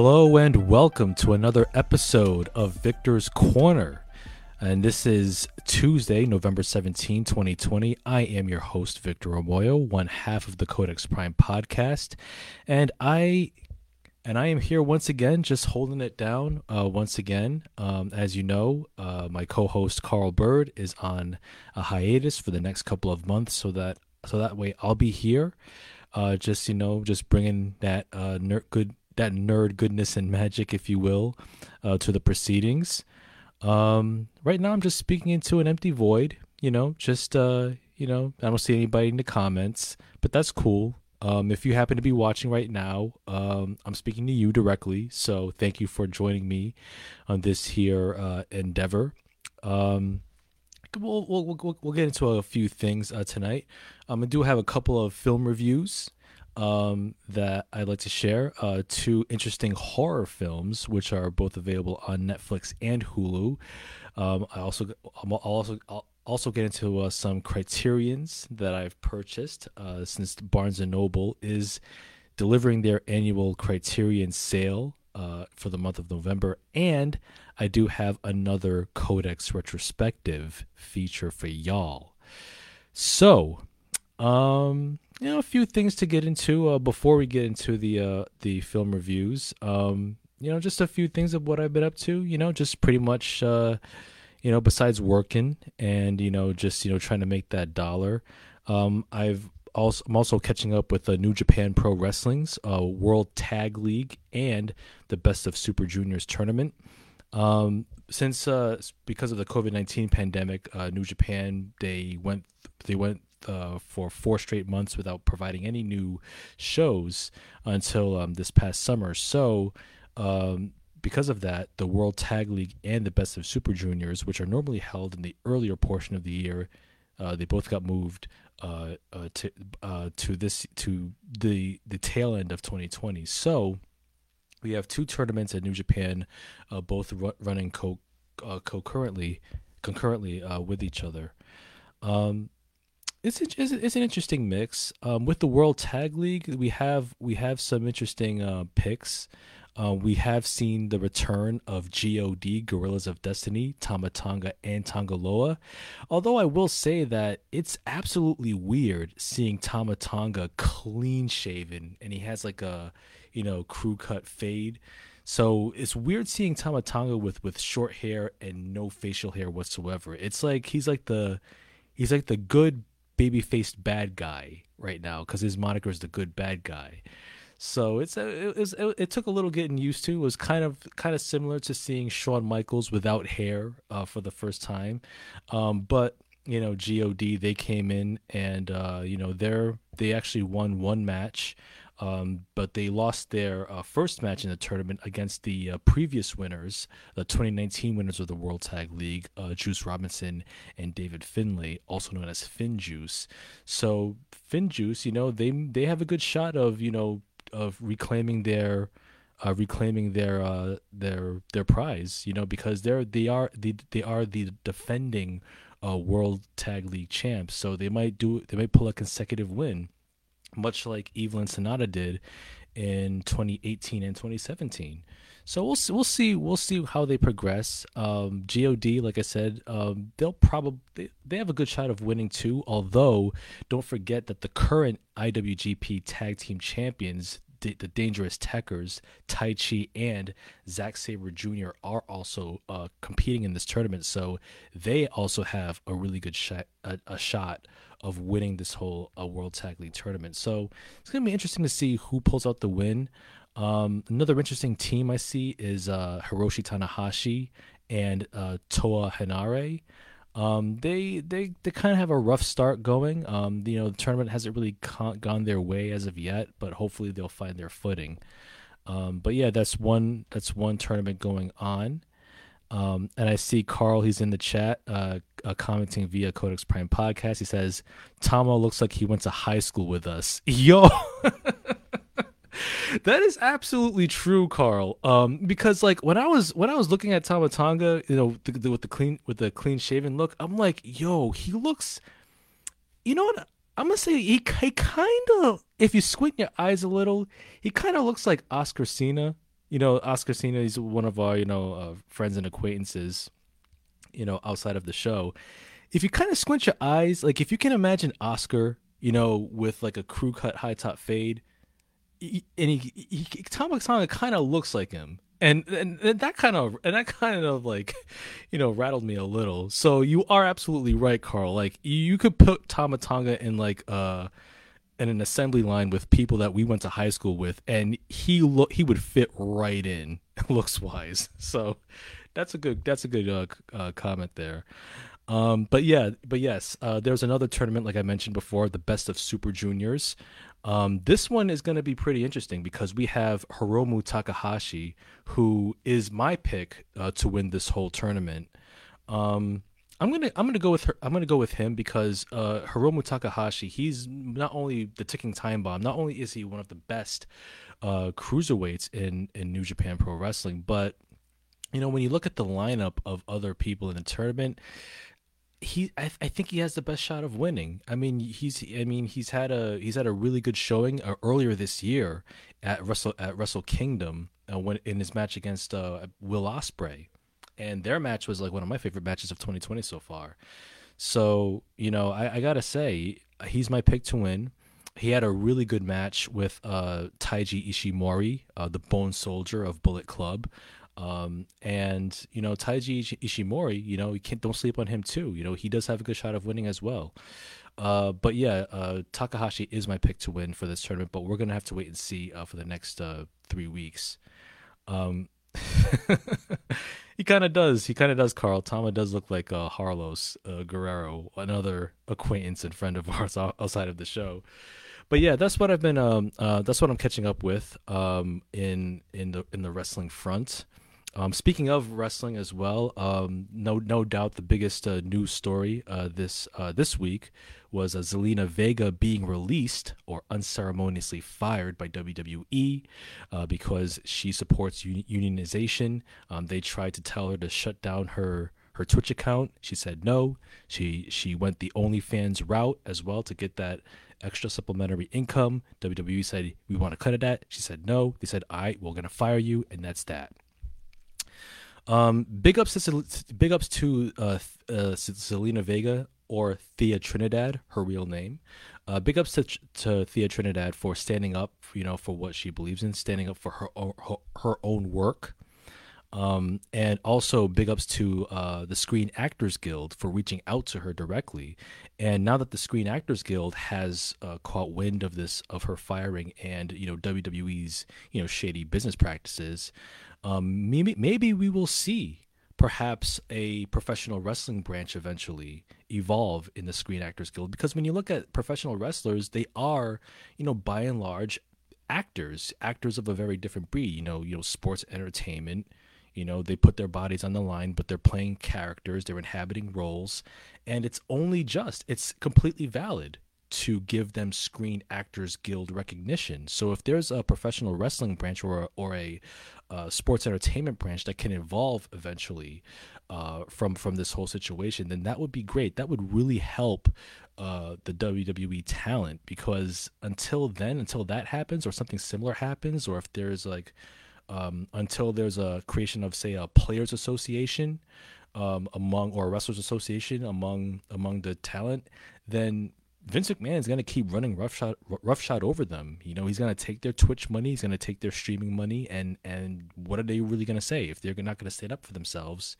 Hello and welcome to another episode of Victor's Corner. And this is Tuesday, November 17, 2020. I am your host, Victor Omoyo, one half of the Codex Prime podcast. And I and I am here once again, just holding it down uh, once again. Um, as you know, uh, my co-host Carl Bird is on a hiatus for the next couple of months, so that so that way I'll be here, uh, just you know, just bringing that uh, ner- good that nerd goodness and magic, if you will, uh, to the proceedings. Um, right now, I'm just speaking into an empty void. You know, just uh, you know, I don't see anybody in the comments, but that's cool. Um, if you happen to be watching right now, um, I'm speaking to you directly. So thank you for joining me on this here uh, endeavor. Um, we'll, we'll, we'll, we'll get into a few things uh, tonight. Um, I do have a couple of film reviews um, that I'd like to share. Uh, two interesting horror films, which are both available on Netflix and Hulu. Um, I also, I'll also, I'll also get into uh, some criterions that I've purchased uh, since Barnes and Noble is delivering their annual criterion sale uh, for the month of November, and I do have another Codex retrospective feature for y'all. So, um, you know, a few things to get into uh, before we get into the uh, the film reviews. Um, you know, just a few things of what I've been up to. You know, just pretty much, uh, you know, besides working and you know, just you know, trying to make that dollar. Um, I've also I'm also catching up with the New Japan Pro Wrestling's uh, World Tag League and the Best of Super Juniors tournament. Um, since uh, because of the COVID nineteen pandemic, uh, New Japan they went they went uh, for four straight months without providing any new shows until um, this past summer. So, um, because of that, the World Tag League and the Best of Super Juniors, which are normally held in the earlier portion of the year, uh, they both got moved uh, uh, to uh, to this to the the tail end of 2020. So, we have two tournaments at New Japan, uh, both ru- running co concurrently concurrently with each other. Um, it's it's, it's an interesting mix. Um, with the World Tag League, we have we have some interesting uh, picks. Uh, we have seen the return of God, Guerrillas of Destiny, Tama Tonga, and Tanga Loa. Although I will say that it's absolutely weird seeing Tama Tonga clean shaven and he has like a you know crew cut fade. So it's weird seeing Tama Tonga with with short hair and no facial hair whatsoever. It's like he's like the he's like the good baby faced bad guy right now because his moniker is the good bad guy. So it's a, it, it, it, took a little getting used to. It was kind of kind of similar to seeing Shawn Michaels without hair uh, for the first time, um, but you know God they came in and uh, you know they're they actually won one match. Um, but they lost their uh, first match in the tournament against the uh, previous winners, the 2019 winners of the World Tag League, uh, Juice Robinson and David Finlay, also known as FinJuice. So FinJuice, you know, they they have a good shot of you know of reclaiming their uh, reclaiming their uh, their their prize, you know, because they're they are the they are the defending uh, World Tag League champs, so they might do they might pull a consecutive win much like EVIL and SANADA did in 2018 and 2017. So we'll see, we'll see we'll see how they progress. Um, God, like I said, um, they'll probably they, have a good shot of winning too. Although, don't forget that the current IWGP Tag Team Champions, the, the Dangerous Tekkers, Taichi and Zack Sabre Jr. are also uh, competing in this tournament. So they also have a really good shot a, a shot of winning this whole uh, World Tag League tournament. So it's going to be interesting to see who pulls out the win. Um, another interesting team I see is uh, Hiroshi Tanahashi and uh, Toa Henare. Um, they they they kind of have a rough start going. Um, you know, the tournament hasn't really con- gone their way as of yet, but hopefully they'll find their footing. Um, but yeah, that's one that's one tournament going on. Um, and I see Carl, he's in the chat, uh, uh, commenting via Codex Prime podcast. He says, Tama looks like he went to high school with us. Yo. that is absolutely true, Carl. Um, because like when I was when I was looking at Tama Tonga, you know, the, the, with the clean with the clean shaven look, I'm like, yo, he looks. You know what? I'm gonna say he, he kind of, if you squint your eyes a little, he kind of looks like Oscar Cena you know, Oscar Cena is one of our, you know, uh, friends and acquaintances, you know, outside of the show. If you kind of squint your eyes, like if you can imagine Oscar, you know, with like a crew cut high top fade, he, and he, he Tonga kind of looks like him. And, and and that kind of and that kind of like you know rattled me a little so you are absolutely right carl like you could put tama tonga in like uh in an assembly line with people that we went to high school with, and he look he would fit right in looks wise. So that's a good that's a good uh, uh, comment there. Um, but yeah, but yes, uh, there's another tournament like I mentioned before, the best of Super Juniors. Um, this one is going to be pretty interesting because we have Hiromu Takahashi, who is my pick uh, to win this whole tournament. Um, I'm gonna I'm gonna go with her. I'm gonna go with him because uh, Hiromu Takahashi. He's not only the ticking time bomb. Not only is he one of the best uh, cruiserweights in in New Japan Pro Wrestling, but you know when you look at the lineup of other people in the tournament, he I, I think he has the best shot of winning. I mean he's I mean he's had a he's had a really good showing uh, earlier this year at Wrestle at Wrestle Kingdom uh, when in his match against uh, Will Ospreay and their match was like one of my favorite matches of 2020 so far. So you know, I, I gotta say he's my pick to win. He had a really good match with uh, Taiji Ishimori, uh, the Bone Soldier of Bullet Club. Um, and you know Taiji Ishimori, you know you can't don't sleep on him too. You know he does have a good shot of winning as well. Uh, but yeah, uh, Takahashi is my pick to win for this tournament. But we're gonna have to wait and see uh, for the next uh, three weeks. Um, he kind of does. He kind of does. Carl Tama does look like uh, Harlos uh, Guerrero, another acquaintance and friend of ours outside of the show. But yeah, that's what I've been. Um, uh, that's what I'm catching up with um, in in the in the wrestling front. Um, speaking of wrestling as well, um, no no doubt the biggest uh, news story uh, this uh, this week was uh, Zelina Vega being released or unceremoniously fired by WWE uh, because she supports unionization. Um, they tried to tell her to shut down her her Twitch account. She said no. She she went the OnlyFans route as well to get that extra supplementary income. WWE said we want to cut it at. She said no. They said right, we're gonna fire you, and that's that. Um, big ups to big ups to uh, uh, Zelina Vega or Thea Trinidad, her real name. Uh, big ups to, to Thea Trinidad for standing up, you know, for what she believes in, standing up for her own, her, her own work. Um, and also big ups to uh, the Screen Actors Guild for reaching out to her directly. And now that the Screen Actors Guild has uh, caught wind of this, of her firing, and you know WWE's you know shady business practices, um, maybe maybe we will see perhaps a professional wrestling branch eventually evolve in the Screen Actors Guild? Because when you look at professional wrestlers, they are, you know, by and large actors, actors of a very different breed, you know, you know, sports entertainment, you know, they put their bodies on the line, but they're playing characters, they're inhabiting roles, and it's only just, it's completely valid to give them Screen Actors Guild recognition. So if there's a professional wrestling branch or a, or a uh, sports entertainment branch that can evolve eventually uh, from from this whole situation, then that would be great. That would really help uh, the WWE talent because until then, until that happens or something similar happens, or if there's like um, until there's a creation of say a players association um, among or a wrestlers association among among the talent, then Vince McMahon is going to keep running roughshod roughshod over them. You know, he's going to take their Twitch money, he's going to take their streaming money, and and what are they really going to say if they're not going to stand up for themselves?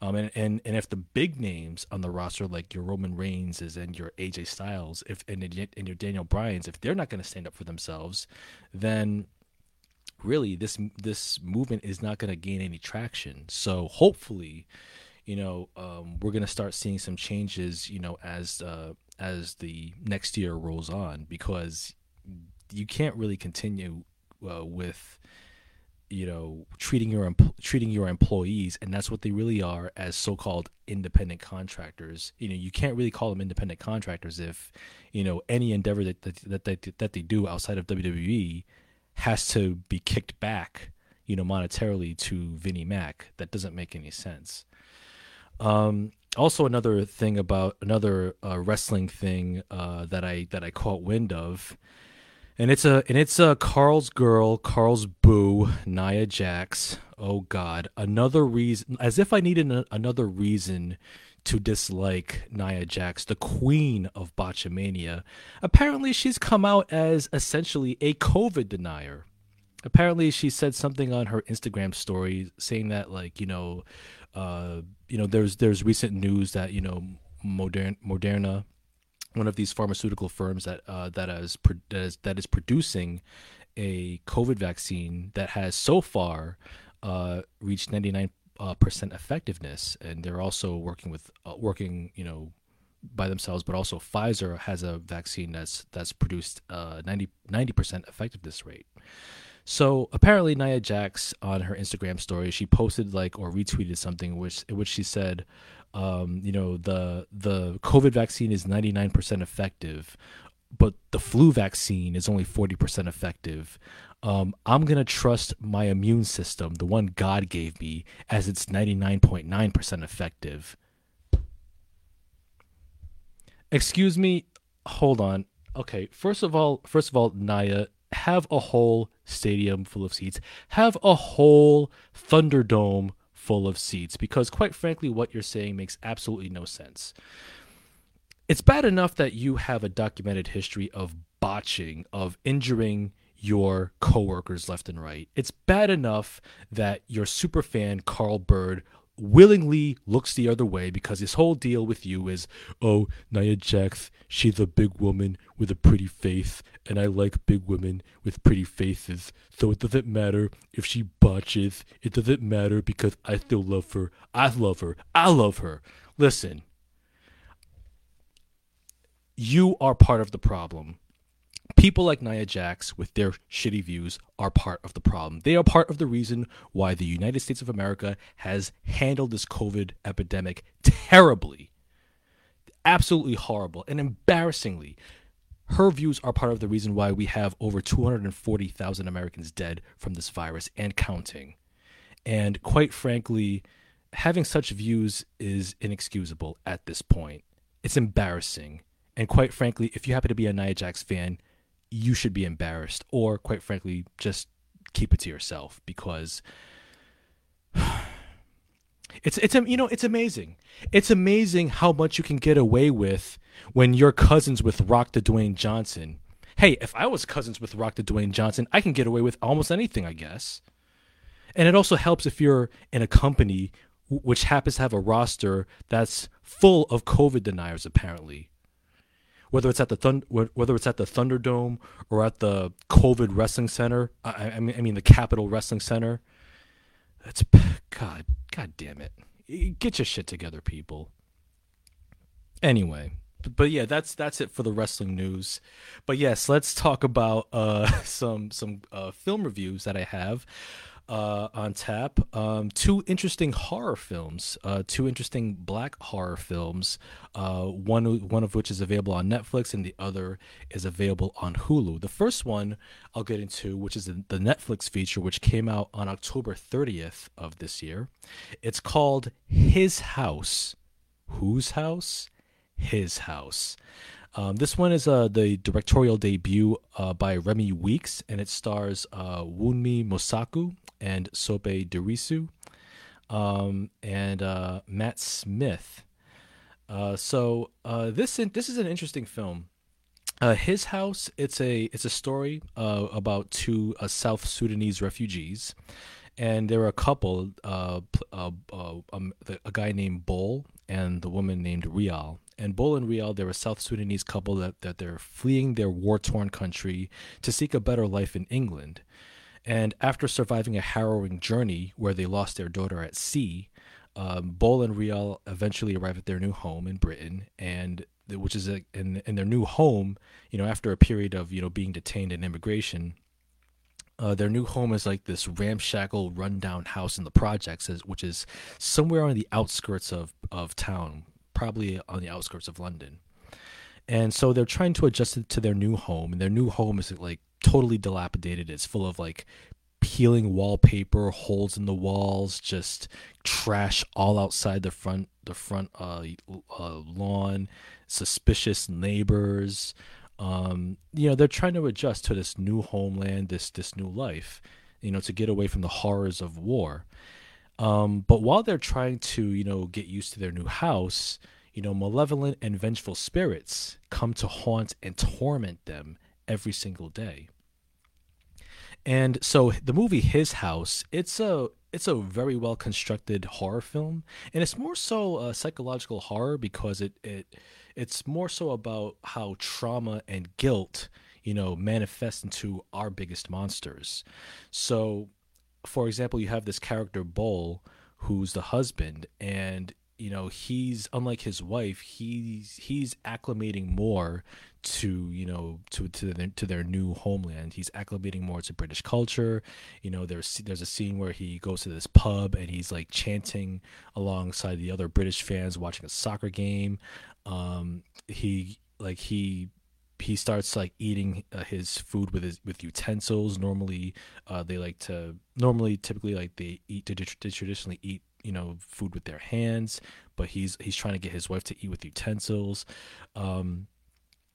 Um, and, and and if the big names on the roster, like your Roman Reigns is and your AJ Styles, if and, and your Daniel Bryan's, if they're not going to stand up for themselves, then really this this movement is not going to gain any traction. So hopefully, you know, um, we're going to start seeing some changes. You know, as uh, as the next year rolls on because you can't really continue uh, with you know treating your treating your employees and that's what they really are as so-called independent contractors. You know you can't really call them independent contractors if you know any endeavor that that, that, they, that they do outside of WWE has to be kicked back you know monetarily to Vinnie Mac. That doesn't make any sense um also another thing about another uh, wrestling thing uh, that I that I caught wind of, and it's a and it's a Carl's girl, Carl's boo, Nia Jax. Oh God, another reason. As if I needed a, another reason to dislike Nia Jax, the queen of botchamania. Apparently, she's come out as essentially a COVID denier. Apparently, she said something on her Instagram story saying that, like, you know, uh, you know, there's there's recent news that you know, Modern Moderna one of these pharmaceutical firms that uh, that is that is that is producing a COVID vaccine that has so far uh, reached 99 uh, percent effectiveness, and they're also working with uh, working you know by themselves, but also Pfizer has a vaccine that's that's produced uh, 90 percent effectiveness rate. So apparently, Nia Jax on her Instagram story, she posted like or retweeted something which which she said, um, you know, the the COVID vaccine is 99% effective, but the flu vaccine is only 40% effective. Um, I'm gonna trust my immune system, the one God gave me, as it's 99.9% effective. Excuse me, hold on. Okay, first of all, first of all, Nia, have a whole stadium full of seats, have a whole Thunderdome full of seats, because quite frankly, what you're saying makes absolutely no sense. It's bad enough that you have a documented history of botching, of injuring your coworkers left and right. It's bad enough that your super fan Carl Bird willingly looks the other way because his whole deal with you is, oh, Nia Jax, she's a big woman with a pretty face, and I like big women with pretty faces. So it doesn't matter if she botches. It doesn't matter because I still love her. I love her. I love her. Listen, you are part of the problem people like Nia Jax with their shitty views are part of the problem. They are part of the reason why the United States of America has handled this COVID epidemic terribly. Absolutely horrible and embarrassingly. Her views are part of the reason why we have over 240,000 Americans dead from this virus and counting. And quite frankly, having such views is inexcusable at this point. It's embarrassing. And quite frankly, if you happen to be a Nia Jax fan, you should be embarrassed or quite frankly just keep it to yourself because it's it's you know it's amazing. It's amazing how much you can get away with when you're cousins with rock the dwayne johnson. Hey if i was cousins with rock the dwayne johnson i can get away with almost anything i guess. And it also helps if you're in a company which happens to have a roster that's full of covid deniers apparently whether it's at the Thund- whether it's at the Thunderdome or at the COVID Wrestling Center. I, I mean, I mean the Capital Wrestling Center. That's God, God damn it! Get your shit together, people. Anyway, but, yeah, that's that's it for the wrestling news. But yes, let's talk about uh, some some uh, film reviews that I have uh, on tap. Um, two interesting horror films, uh, two interesting black horror films. Uh, one one of which is available on Netflix, and the other is available on Hulu. The first one I'll get into, which is the, Netflix feature, which came out on October 30th of this year. It's called His House. Whose house? His house. Um, this one is uh, the directorial debut uh, by Remi Weekes, and it stars uh, Wunmi Mosaku and Sope Dirisu, um, and uh, Matt Smith. Uh, so uh, this this is an interesting film. His house it's a it's a story about two South Sudanese refugees, and there are a couple, um, a guy named Bol and the woman named Rial. And Bol and Rial, they're a South Sudanese couple that, that they're fleeing their war torn country to seek a better life in England. And after surviving a harrowing journey where they lost their daughter at sea, um, Bol and Rial eventually arrive at their new home in Britain, and which is a, in in their new home. You know, after a period of you know being detained in immigration, uh, their new home is like this ramshackle, rundown house in the projects, which is somewhere on the outskirts of of town, probably on the outskirts of London. And so they're trying to adjust it to their new home, and their new home is like totally dilapidated. It's full of like peeling wallpaper, holes in the walls, just trash all outside the front the front uh, uh, lawn, suspicious neighbors. um, you know they're trying to adjust to this new homeland this this new life you know to get away from the horrors of war um, but while they're trying to you know get used to their new house you know malevolent and vengeful spirits come to haunt and torment them every single day. And so the movie his house it's a it's a very well constructed horror film. And it's more so a psychological horror because it it it's more so about how trauma and guilt you know manifest into our biggest monsters. So for example you have this character Bol who's the husband and you know he's unlike his wife he's he's acclimating more to you know to to their, to their new homeland. He's acclimating more to british culture. You know there's there's a scene where he goes to this pub and he's like chanting alongside the other british fans watching a soccer game. Um he like he he starts like eating uh, his food with his with utensils. Normally uh, they like to normally typically like they eat to, traditionally eat you know food with their hands but he's he's trying to get his wife to eat with utensils. Um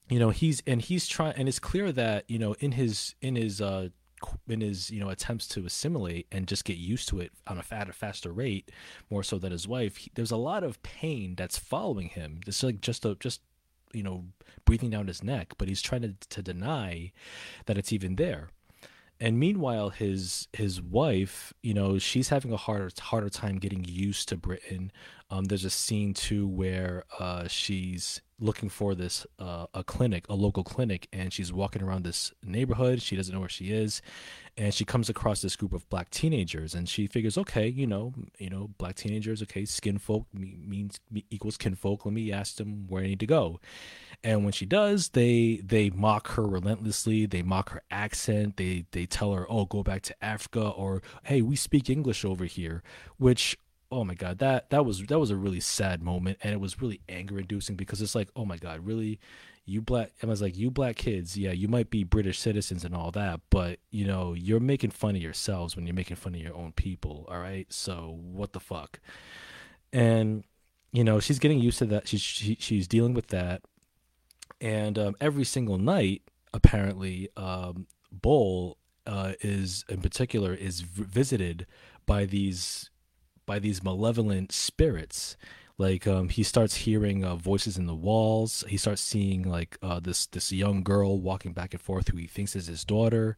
you know he's and he's trying and it's clear that you know in his in his uh in his you know attempts to assimilate and just get used to it on a, at a faster rate more so than his wife he, there's a lot of pain that's following him. It's like just a just you know breathing down his neck but he's trying to, to deny that it's even there. And meanwhile his his wife you know she's having a harder harder time getting used to britain. Um, there's a scene too where uh, she's looking for this uh, a clinic a local clinic and she's walking around this neighborhood. She doesn't know where she is. And she comes across this group of black teenagers and she figures okay you know you know black teenagers okay skin folk means equals kinfolk let me ask them where i need to go. And when she does they they mock her relentlessly. They mock her accent. They they tell her oh go back to africa or hey we speak english over here which oh my god that that was that was a really sad moment and it was really anger inducing because it's like oh my god really? You black and I was like you black kids yeah you might be British citizens and all that but you know you're making fun of yourselves when you're making fun of your own people all right? So what the fuck? And you know she's getting used to that she's she, she's dealing with that and um, every single night apparently um, Bol uh, is in particular is v- visited by these by these malevolent spirits. Like um, he starts hearing uh, voices in the walls. He starts seeing like uh, this this young girl walking back and forth who he thinks is his daughter.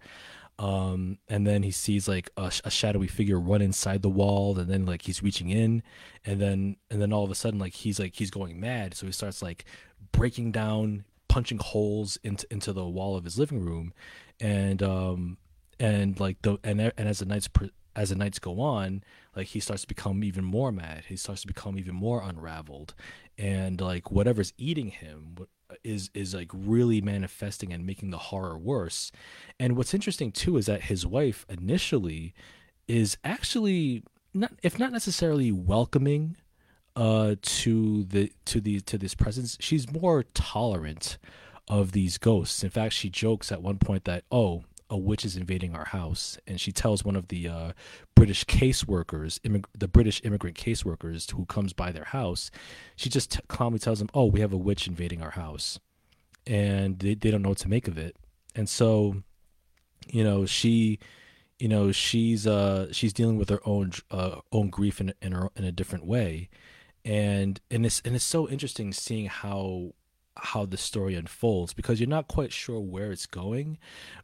Um, and then he sees like a, a, shadowy figure run inside the wall and then like he's reaching in. And then and then all of a sudden like he's like he's going mad. So he starts like breaking down punching holes into into the wall of his living room. And um and like the and and as the nights as the nights go on, like he starts to become even more mad. He starts to become even more unraveled, and like whatever's eating him is is like really manifesting and making the horror worse. And what's interesting too is that his wife initially is actually not, if not necessarily welcoming, uh, to the to the to this presence. She's more tolerant of these ghosts. In fact, she jokes at one point that oh a witch is invading our house, and she tells one of the uh, British caseworkers, immig- the British immigrant caseworkers who comes by their house, she just t- calmly tells them, "Oh, we have a witch invading our house," and they they don't know what to make of it, and so, you know, she, you know, she's uh she's dealing with her own uh, own grief in in, her, in a different way, and and it's and it's so interesting seeing how how the story unfolds because you're not quite sure where it's going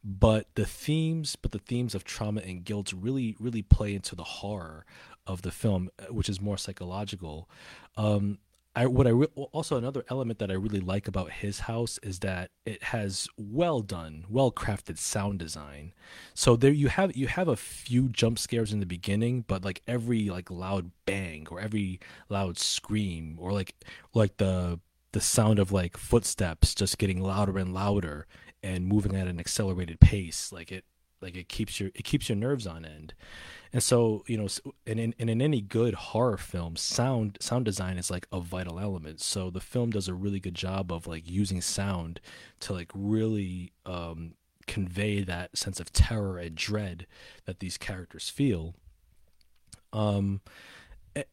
but the themes but the themes of trauma and guilt really really play into the horror of the film uh, which is more psychological um I what I re- also another element that I really like about his house is that it has well done, well crafted sound design. So there you have you have a few jump scares in the beginning, but like every like loud bang or every loud scream or like like the the sound of like footsteps just getting louder and louder and moving at an accelerated pace like it like it keeps your it keeps your nerves on end. And so you know and in, and in any good horror film sound sound design is like a vital element. So the film does a really good job of like using sound to like really um convey that sense of terror and dread that these characters feel. Um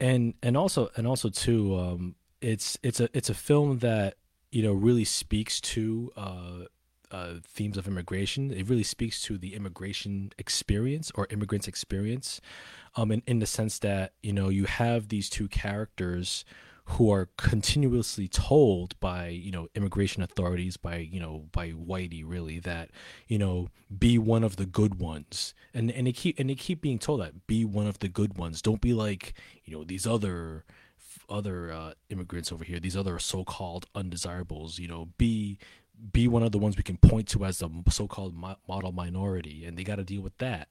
and and also and also too um it's it's a it's a film that you know really speaks to uh, uh, themes of immigration. It really speaks to the immigration experience or immigrants' experience, um, in, in the sense that you know you have these two characters who are continuously told by you know immigration authorities by you know by Whitey really that you know be one of the good ones and and they keep and they keep being told that be one of the good ones don't be like you know these other other uh, immigrants over here these other so-called undesirables you know be be one of the ones we can point to as the so-called model minority and they got to deal with that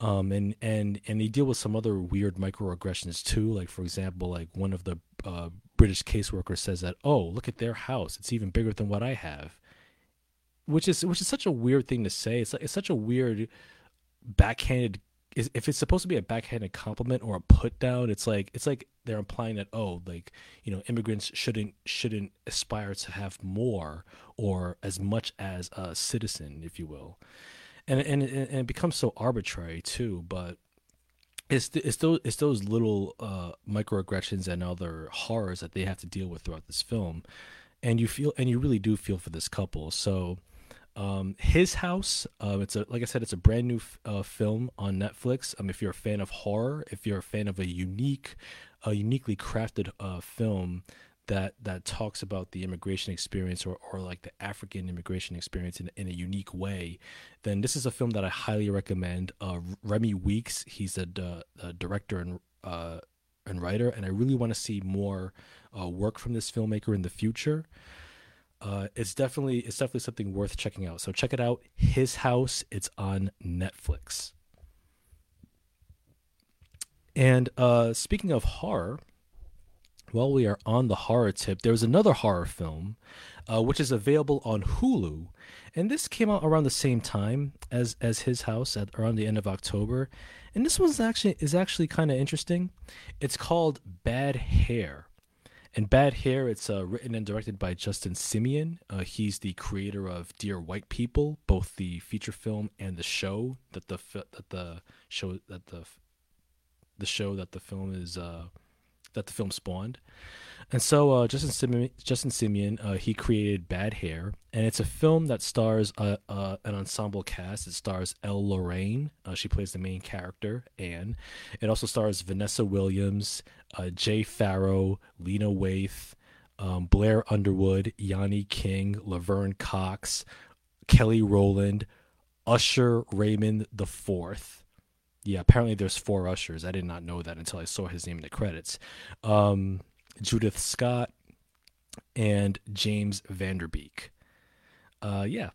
um, and and and they deal with some other weird microaggressions too. Like for example, like one of the uh, British caseworkers says that, "Oh, look at their house; it's even bigger than what I have," which is which is such a weird thing to say. It's like, it's such a weird backhanded. If it's supposed to be a backhanded compliment or a put down, it's like it's like they're implying that oh, like you know, immigrants shouldn't shouldn't aspire to have more or as much as a citizen, if you will and and and it becomes so arbitrary too. But it's it's those it's those little uh, microaggressions and other horrors that they have to deal with throughout this film, and you feel and you really do feel for this couple. So. Um, his house. Uh, it's a like I said, it's a brand new f- uh, film on Netflix. Um, if you're a fan of horror, if you're a fan of a unique, a uniquely crafted uh, film that that talks about the immigration experience or, or like the African immigration experience in, in a unique way, then this is a film that I highly recommend. Uh, Remi Weekes, he's a, a director and uh, and writer, and I really want to see more uh, work from this filmmaker in the future. Uh, it's definitely it's definitely something worth checking out. So check it out. His House. It's on Netflix. And uh, speaking of horror, while we are on the horror tip, there's another horror film, uh, which is available on Hulu, and this came out around the same time as as His House at around the end of October, and this one's actually is actually kind of interesting. It's called Bad Hair, and Bad Hair. It's uh, written and directed by Justin Simien. Uh, he's the creator of Dear White People, both the feature film and the show that the that the show that the the show that the film is uh, that the film spawned. And so uh, Justin Simien, Justin Simien uh, he created Bad Hair, and it's a film that stars uh, uh an ensemble cast. It stars Elle Lorraine, uh, she plays the main character, Anne. It also stars Vanessa Williams, uh, Jay Pharoah, Lena Waithe, um, Blair Underwood, Yaani King, Laverne Cox, Kelly Rowland, Usher Raymond the Fourth yeah, apparently there's four ushers. I did not know that until I saw his name in the credits. Um, Judith Scott and James Van Der Beek. Uh, yeah.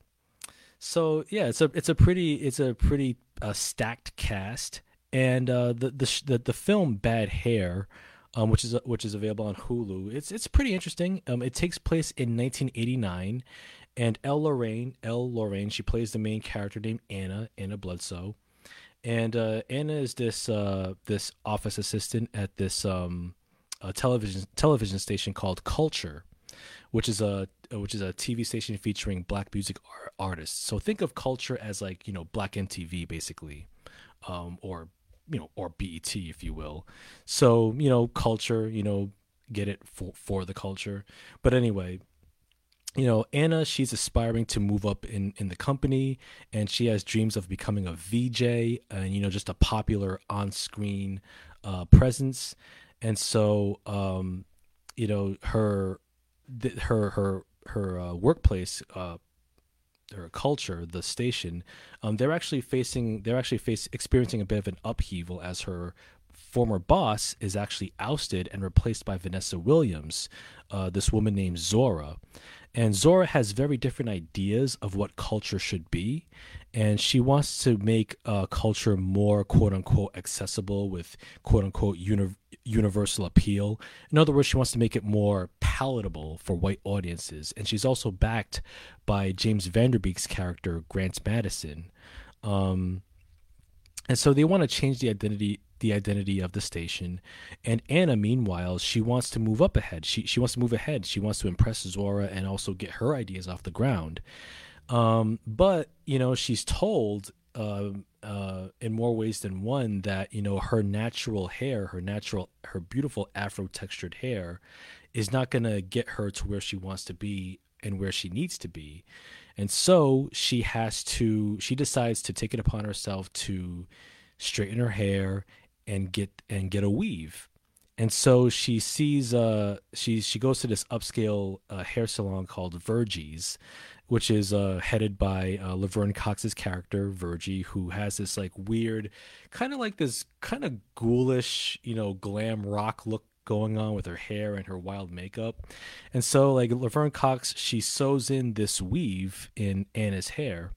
So yeah, it's a it's a pretty it's a pretty uh, stacked cast, and uh, the, the the the film Bad Hair, um, which is which is available on Hulu. It's it's pretty interesting. Um, it takes place in 1989, and Elle Lorraine Elle Lorraine she plays the main character named Anna Anna Bledsoe and uh, Anna is this uh, this office assistant at this um, television television station called Culture, which is a which is a TV station featuring black music ar- artists. So think of Culture as like you know black MTV basically, um, or you know or BET if you will. So you know Culture, you know get it for for the culture. But anyway, you know anna she's aspiring to move up in in the company and she has dreams of becoming a vj and you know just a popular on-screen uh, presence and so um you know her th- her her her uh, workplace uh her culture the station um they're actually facing they're actually face experiencing a bit of an upheaval as her former boss is actually ousted and replaced by Vanessa Williams, uh, this woman named Zora. And Zora has very different ideas of what culture should be. And she wants to make uh, culture more quote unquote accessible with quote unquote uni- universal appeal. In other words, she wants to make it more palatable for white audiences. And she's also backed by James Van Der Beek's character, Grant Madison. Um, and so they want to change the identity the identity of the station. And Anna, meanwhile, she wants to move up ahead. She she wants to move ahead. She wants to impress Zora and also get her ideas off the ground. Um, but you know, she's told uh, uh, in more ways than one that you know her natural hair, her natural, her beautiful Afro textured hair, is not gonna get her to where she wants to be and where she needs to be. And so she has to she decides to take it upon herself to straighten her hair and get and get a weave. And so she sees uh she she goes to this upscale uh, hair salon called Virgie's which is uh, headed by uh, Laverne Cox's character Virgie, who has this like weird, kind of like this kind of ghoulish, you know, glam rock look going on with her hair and her wild makeup. And so like Laverne Cox, she sews in this weave in Anna's hair.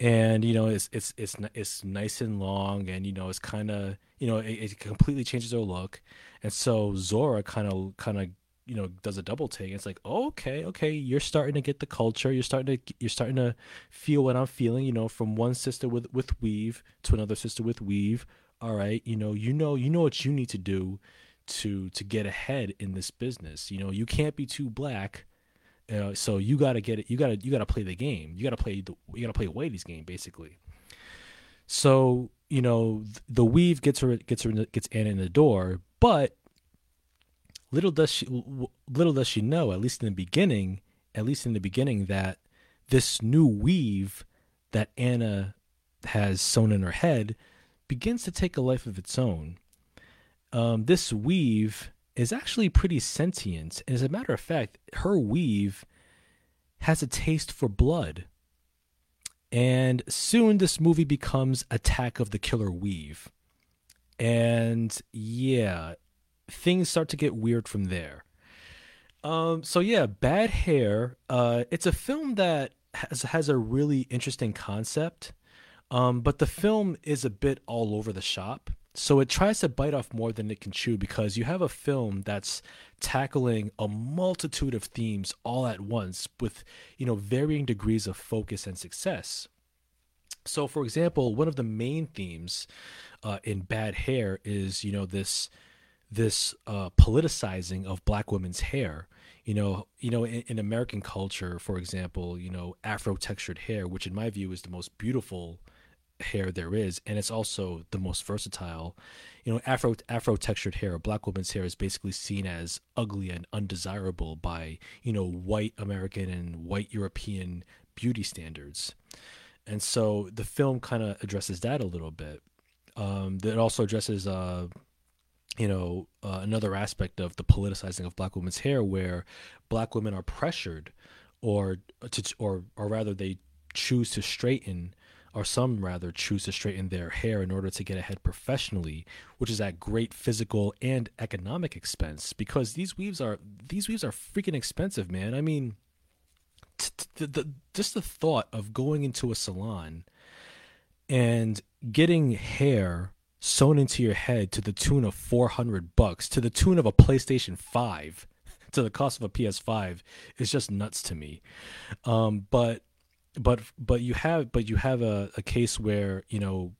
And you know it's it's it's it's nice and long, and you know it's kind of you know it, it completely changes her look, and so Zora kind of kind of you know does a double take it's like oh, okay okay you're starting to get the culture you're starting to you're starting to feel what i'm feeling you know from one sister with with weave to another sister with weave all right you know you know you know what you need to do to to get ahead in this business. You know you can't be too black uh, so you got to get it you got to you got to play the game. You got to play the you got to play a whitey's game basically. So you know the weave gets her gets her gets Anna in the door but little does she little does she know at least in the beginning at least in the beginning that this new weave that Anna has sewn in her head begins to take a life of its own. Um, this weave is actually pretty sentient. And As a matter of fact, her weave has a taste for blood. And soon this movie becomes Attack of the Killer Weave. And yeah, things start to get weird from there. Um, so yeah, Bad Hair. Uh, it's a film that has has a really interesting concept, um, but the film is a bit all over the shop. So it tries to bite off more than it can chew because you have a film that's tackling a multitude of themes all at once with you know varying degrees of focus and success. So, for example, one of the main themes uh, in Bad Hair is you know this this uh, politicizing of black women's hair. You know, you know, in, in, American culture, for example, you know, Afro textured hair, which in my view is the most beautiful hair there is, and it's also the most versatile. You know, Afro Afro textured hair, black woman's hair, is basically seen as ugly and undesirable by you know white American and white European beauty standards, and so the film kind of addresses that a little bit. Um, it also addresses uh, you know, uh, another aspect of the politicizing of black women's hair, where black women are pressured, or to, or or rather, they choose to straighten, or some rather choose to straighten their hair in order to get ahead professionally, which is at great physical and economic expense. Because these weaves are these weaves are freaking expensive, man. I mean, t- t- the, just the thought of going into a salon and getting hair sewn into your head to the tune of 400 bucks to the tune of a PlayStation 5 to the cost of a PS5 is just nuts to me. Um, but but but you have but you have a, a case where you know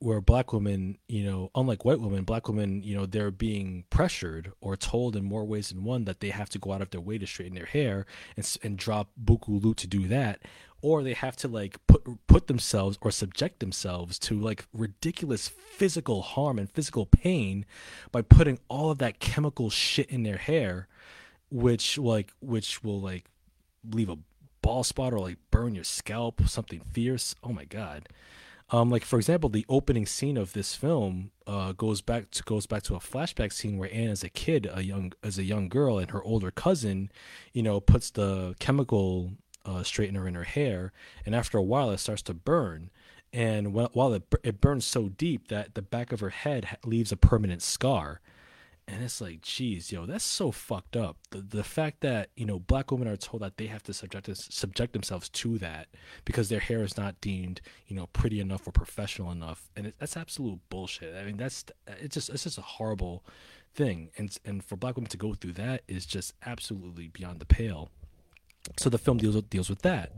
where black women, you know, unlike white women, black women, you know, they're being pressured or told in more ways than one that they have to go out of their way to straighten their hair and, and drop buku loot to do that, or they have to like put put themselves or subject themselves to like ridiculous physical harm and physical pain by putting all of that chemical shit in their hair, which like which will like leave a ball spot or like burn your scalp, something fierce. Oh my god. Um, like for example, the opening scene of this film uh, goes back to goes back to a flashback scene where Anne, as a kid, a young as a young girl, and her older cousin, you know, puts the chemical uh, straightener in her hair, and after a while, it starts to burn. And while it it burns so deep that the back of her head leaves a permanent scar, and it's like, geez, yo, that's so fucked up. The the fact that you know black women are told that they have to subject subject themselves to that because their hair is not deemed you know pretty enough or professional enough, and it, that's absolute bullshit. I mean, that's it's just it's just a horrible thing, and and for black women to go through that is just absolutely beyond the pale. So the film deals with, deals with that.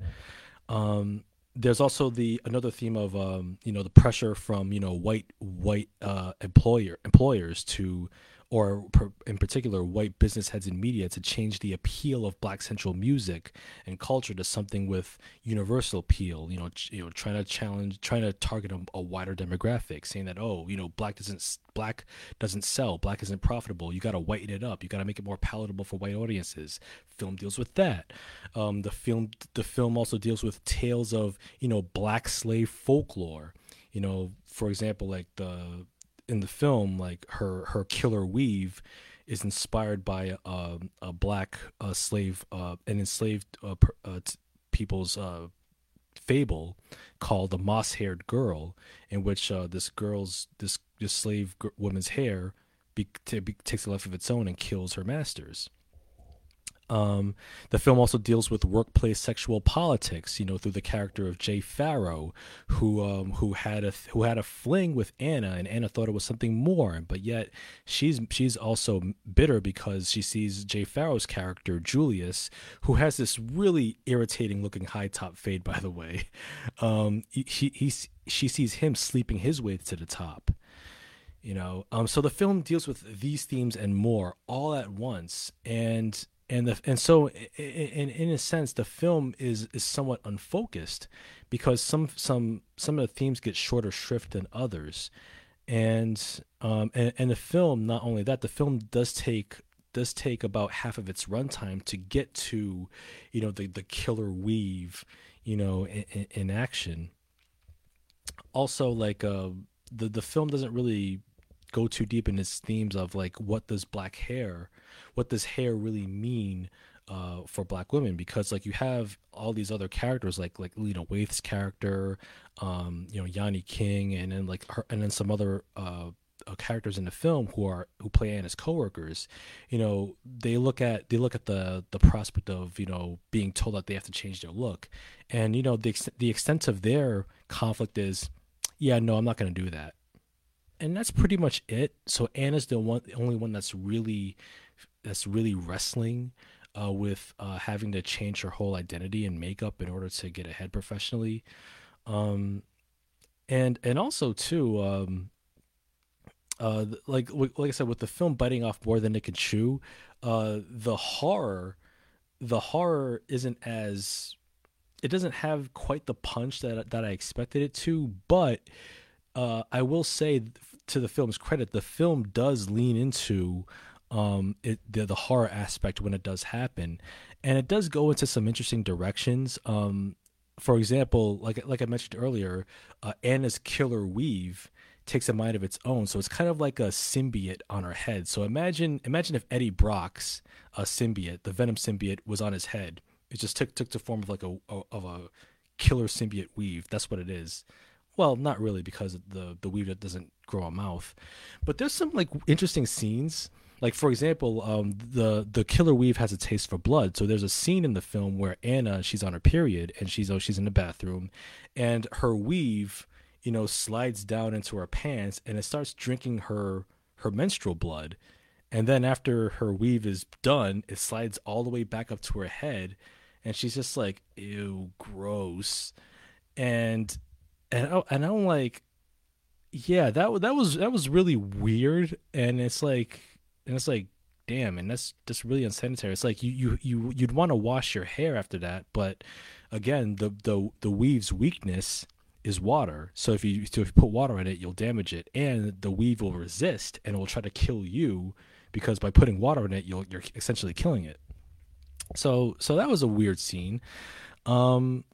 Um, there's also the another theme of um, you know the pressure from you know white white uh, employer employers to or per, in particular white business heads in media to change the appeal of black central music and culture to something with universal appeal you know ch- you know trying to challenge trying to target a, a, wider demographic saying that oh you know black doesn't black doesn't sell black isn't profitable. You got to whiten it up. You got to make it more palatable for white audiences. Film deals with that. Um, the film the film also deals with tales of you know black slave folklore. You know for example like the in the film, like her her killer weave is inspired by a, a black uh, slave, uh, an enslaved uh, uh people's uh, fable called the moss-haired girl, in which uh, this girl's this this slave woman's hair be- t- be- takes a life of its own and kills her masters. Um, the film also deals with workplace sexual politics, you know, through the character of Jay Pharoah, who um, who had a who had a fling with Anna, and Anna thought it was something more, but yet she's she's also bitter because she sees Jay Pharoah's character Julius, who has this really irritating looking high top fade, by the way. Um, he, he she sees him sleeping his way to the top you know um so the film deals with these themes and more all at once and and the and so in in a sense the film is is somewhat unfocused because some some some of the themes get shorter shrift than others. And um and, and the film not only that the film does take does take about half of its runtime to get to you know the the killer weave you know in, in action. Also like uh the the film doesn't really go too deep in its themes of like what does black hair what does hair really mean uh, for black women because like you have all these other characters like like Lena Waithe's character, um, you know Yaani King, and then like her, and then some other uh, uh, characters in the film who are who play Anna's coworkers. You know they look at they look at the the prospect of you know being told that they have to change their look, and you know the the extent of their conflict is, yeah, no, I'm not going to do that. And that's pretty much it. So Anna's the one, the only one that's really that's really wrestling uh, with uh, having to change her whole identity and makeup in order to get ahead professionally, um, and and also too, um, uh, like like I said, with the film biting off more than it can chew, uh, the horror, the horror isn't as it doesn't have quite the punch that that I expected it to, but uh, I will say to the film's credit, the film does lean into um, it, the, the horror aspect when it does happen, and it does go into some interesting directions. Um, for example, like like I mentioned earlier, uh, Anna's killer weave takes a mind of its own, so it's kind of like a symbiote on her head. So imagine imagine if Eddie Brock's uh, symbiote, the Venom symbiote, was on his head. It just took took the form of like a, a of a killer symbiote weave. That's what it is. Well, not really because the the weave doesn't grow a mouth, but there's some like interesting scenes like for example, um, the the killer weave has a taste for blood. So there's a scene in the film where Anna she's on her period and she's oh she's in the bathroom, and her weave you know slides down into her pants and it starts drinking her her menstrual blood, and then after her weave is done, it slides all the way back up to her head, and she's just like ew gross, and and I, and I'm like yeah that that was that was really weird. And it's like and it's like damn and that's just really unsanitary. It's like you you, you you'd want to wash your hair after that but again the the the weave's weakness is water. So if you so if you put water in it you'll damage it and the weave will resist and it will try to kill you because by putting water in it you'll you're essentially killing it. So so that was a weird scene. Um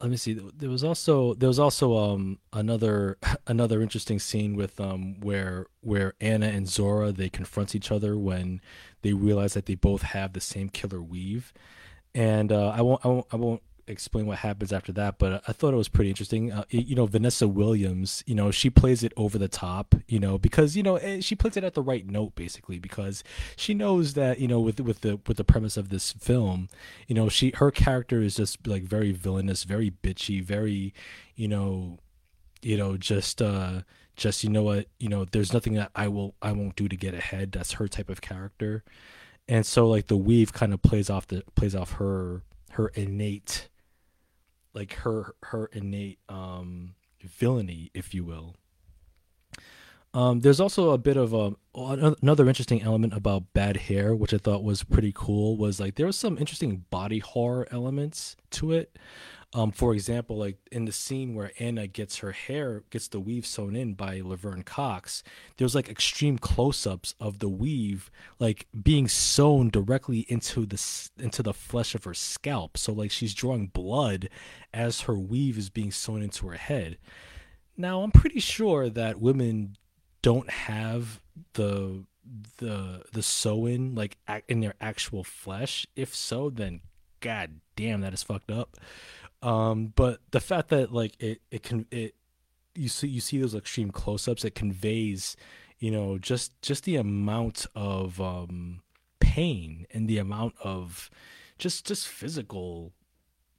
let me see. There was also there was also um another another interesting scene with um where where Anna and Zora they confront each other when they realize that they both have the same killer weave. And uh, I won't I won't I won't explain what happens after that, but I thought it was pretty interesting. Uh, you know, Vanessa Williams, you know, she plays it over the top, you know, because you know eh, she plays it at the right note, basically, because she knows that you know with with the with the premise of this film, you know, she her character is just like very villainous, very bitchy, very, you know, you know, just uh just you know what, you know, there's nothing that I will I won't do to get ahead. That's her type of character. And so like the weave kind of plays off the plays off her her innate like her her innate um villainy if you will Um, there's also a bit of a another interesting element about bad hair, which I thought was pretty cool. Was like there was some interesting body horror elements to it. Um, for example, like in the scene where Anna gets her hair, gets the weave sewn in by Laverne Cox, there's like extreme close-ups of the weave, like being sewn directly into the into the flesh of her scalp. So like she's drawing blood as her weave is being sewn into her head. Now I'm pretty sure that women don't have the the the sew-in like in their actual flesh. If so, then god damn, that is fucked up. Um, but the fact that like it it can it you see you see those extreme close-ups, it conveys you know just just the amount of um, pain and the amount of just just physical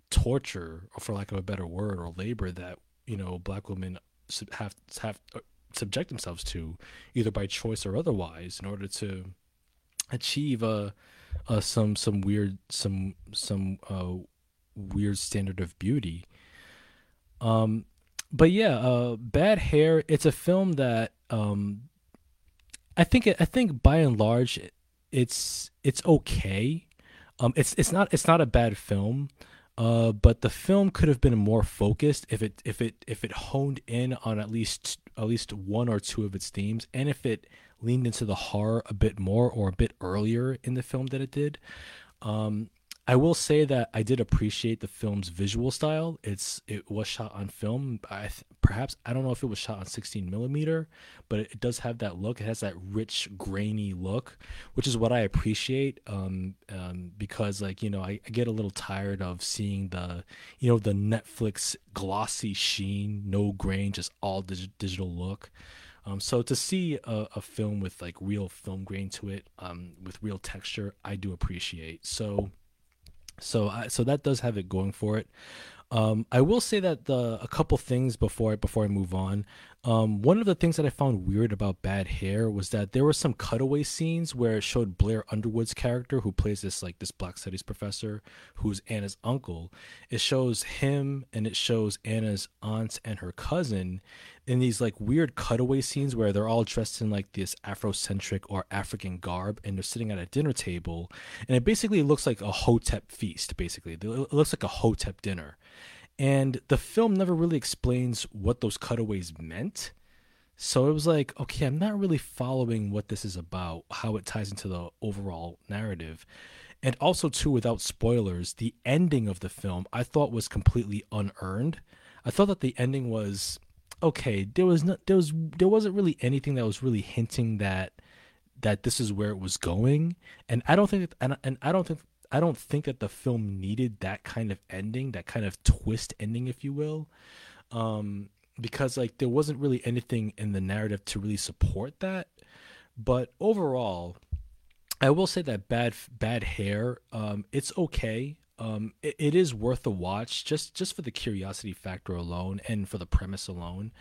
torture, or for lack of a better word, or labor that you know black women have have uh, subject themselves to, either by choice or otherwise, in order to achieve uh, uh some some weird some some uh weird standard of beauty. Um, but yeah, uh, Bad Hair. It's a film that um, I think I think by and large, it's it's okay. Um, it's it's not it's not a bad film. Uh, but the film could have been more focused if it if it if it honed in on at least at least one or two of its themes, and if it leaned into the horror a bit more or a bit earlier in the film than it did. Um, I will say that I did appreciate the film's visual style. It's it was shot on film. I th- perhaps I don't know if it was shot on 16 millimeter, but it, it, does have that look. It has that rich, grainy look, which is what I appreciate. Um, um, because like you know, I, I get a little tired of seeing the you know the Netflix glossy sheen, no grain, just all dig- digital look. Um, so to see a, a, film with like real film grain to it, um, with real texture, I do appreciate. So so I, so that does have it going for it. Um, I will say that the a couple things before before I move on. Um, one of the things that I found weird about Bad Hair was that there were some cutaway scenes where it showed Blair Underwood's character, who plays this like this Black Studies professor, who's Anna's uncle. It shows him and it shows Anna's aunt and her cousin in these like weird cutaway scenes where they're all dressed in like this Afrocentric or African garb, and they're sitting at a dinner table, and it basically looks like a Hotep feast. Basically, it looks like a Hotep dinner and the film never really explains what those cutaways meant. So it was like, okay, I'm not really following what this is about, how it ties into the overall narrative. And also, too, without spoilers, the ending of the film I thought was completely unearned. I thought that the ending was okay. There was no, there was there wasn't really anything that was really hinting that that this is where it was going, and I don't think that, and, and I don't think I don't think that the film needed that kind of ending, that kind of twist ending, if you will, um, because like there wasn't really anything in the narrative to really support that. But overall, I will say that bad bad hair, um, it's okay. Um, it, it is worth a watch just just for the curiosity factor alone and for the premise alone.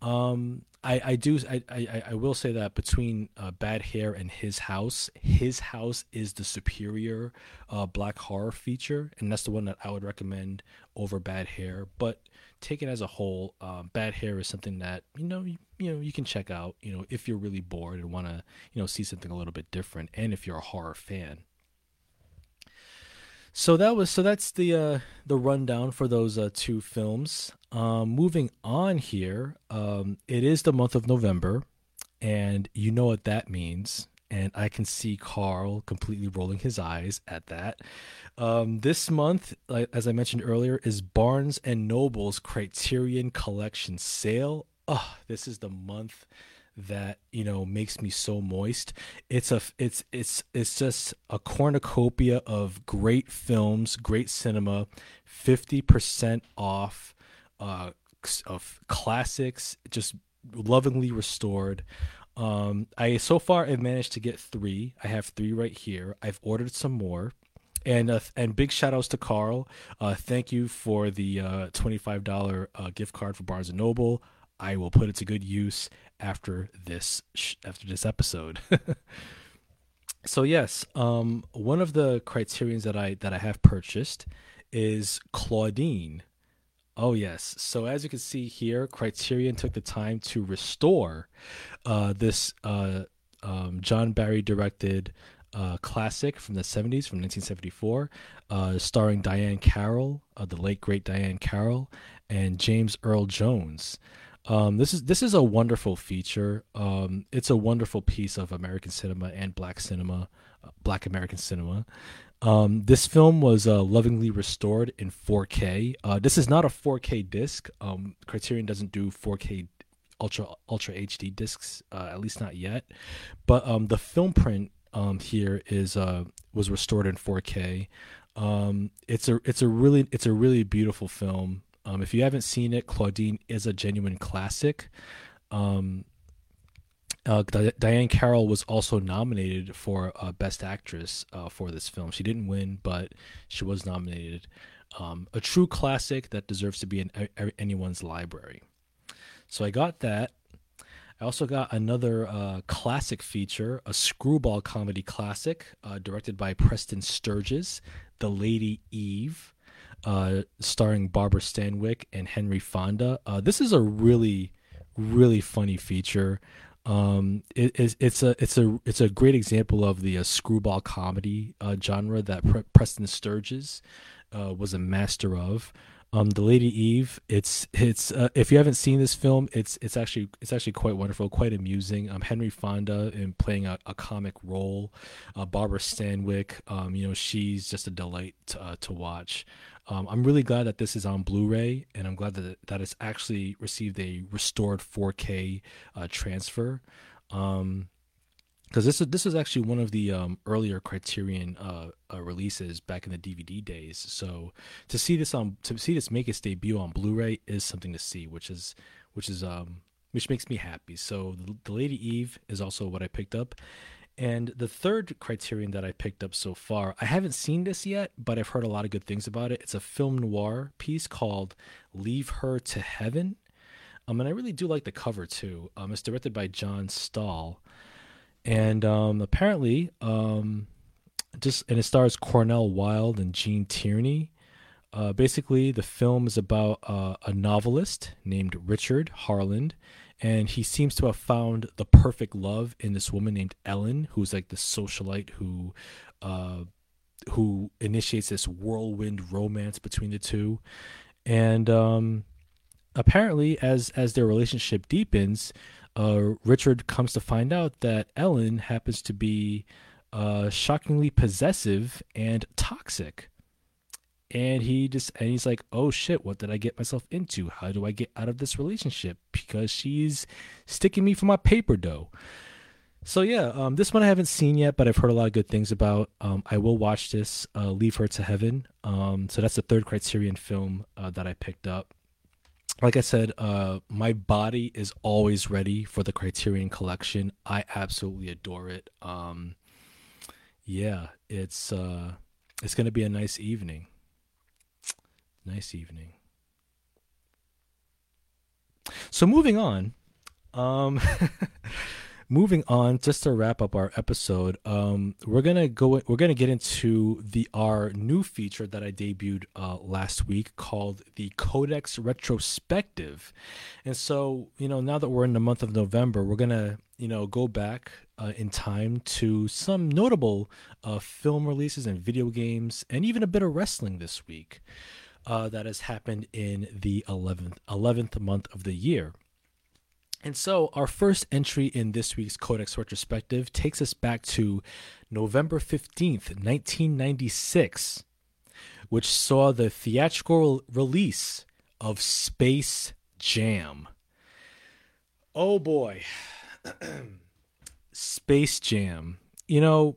Um, I, I do I, I, I will say that between uh, Bad Hair and His House, His House is the superior uh, black horror feature, and that's the one that I would recommend over Bad Hair. But taken as a whole, uh, Bad Hair is something that you know you, you know you can check out. You know if you're really bored and want to you know see something a little bit different, and if you're a horror fan. So that was so that's the uh, the rundown for those uh, two films. Um, moving on here, um, it is the month of November, and you know what that means. And I can see Carl completely rolling his eyes at that. Um, this month, as I mentioned earlier, is Barnes and Noble's Criterion Collection sale. Oh, this is the month that you know makes me so moist. It's a it's it's it's just a cornucopia of great films great cinema 50% off uh of classics just lovingly restored. Um i so far i've managed to get three. I have three right here. I've ordered some more. And uh, and big shout outs to Carl. Uh, thank you for the uh, twenty five dollar uh, gift card for Barnes and Noble. I will put it to good use after this sh- after this episode. so yes, um, one of the criterions that I that I have purchased is Claudine. Oh yes. So as you can see here, Criterion took the time to restore uh, this uh, um, John Berry directed uh, classic from the 70s, from 1974, uh, starring Diahann Carroll, uh, the late great Diahann Carroll, and James Earl Jones. Um, this is this is a wonderful feature. Um, it's a wonderful piece of American cinema and Black cinema, uh, Black American cinema. Um, this film was uh, lovingly restored in 4K. Uh, this is not a 4K disc. Um, Criterion doesn't do 4K ultra ultra HD discs, uh, at least not yet. But um, the film print um, here is uh, was restored in 4K. Um, it's a it's a really it's a really beautiful film. Um, if you haven't seen it, Claudine is a genuine classic. Um, uh, Diahann Carroll was also nominated for uh, Best Actress uh, for this film. She didn't win, but she was nominated. Um, a true classic that deserves to be in anyone's library. So I got that. I also got another uh, classic feature, a screwball comedy classic uh, directed by Preston Sturges, The Lady Eve, uh, starring Barbara Stanwyck and Henry Fonda. Uh, this is a really, really funny feature. Um, it, it's, it's a it's a it's a great example of the uh, screwball comedy uh, genre that Pre- Preston Sturges was a master of um, the Lady Eve. It's it's uh, if you haven't seen this film, it's it's actually it's actually quite wonderful, quite amusing. Um, Henry Fonda in playing a, a comic role. Uh, Barbara Stanwyck, um, you know, she's just a delight uh, to watch. Um, I'm really glad that this is on Blu-ray, and I'm glad that that it's actually received a restored 4K uh, transfer. Um, because this is this is actually one of the um, earlier Criterion uh, uh, releases back in the DVD days. So to see this on to see this make its debut on Blu-ray is something to see, which is which is um which makes me happy. So the, the Lady Eve is also what I picked up. And the third criterion that I picked up so far, I haven't seen this yet, but I've heard a lot of good things about it. It's a film noir piece called Leave Her to Heaven. Um, and I really do like the cover too. Um, it's directed by John Stahl and um, apparently, um, just and it stars Cornel Wilde and Gene Tierney. Uh, basically, the film is about uh, a novelist named Richard Harland, and he seems to have found the perfect love in this woman named Ellen, who's like the socialite who, uh, who initiates this whirlwind romance between the two, and um, apparently, as as their relationship deepens, uh, Richard comes to find out that Ellen happens to be uh, shockingly possessive and toxic. And he just and he's like, "Oh shit, what did I get myself into? How do I get out of this relationship? Because she's sticking me for my paper dough." So yeah, um, this one I haven't seen yet, but I've heard a lot of good things about. Um, I will watch this. Uh, Leave her to heaven. Um, so that's the third Criterion film uh, that I picked up like I said, uh, my body is always ready for the Criterion Collection. I absolutely adore it. Um, yeah, it's uh, it's gonna be a nice evening. Nice evening. So moving on, um, moving on, just to wrap up our episode, um, we're gonna go. We're gonna get into the our new feature that I debuted uh, last week called the Codex Retrospective. And so, you know, now that we're in the month of November, we're gonna, you know, go back uh, in time to some notable uh, film releases and video games, and even a bit of wrestling this week. Uh, that has happened in the 11th 11th month of the year. And so, our first entry in this week's Codex retrospective takes us back to November 15th, 1996, which saw the theatrical release of Space Jam. Oh boy. Space Jam. You know,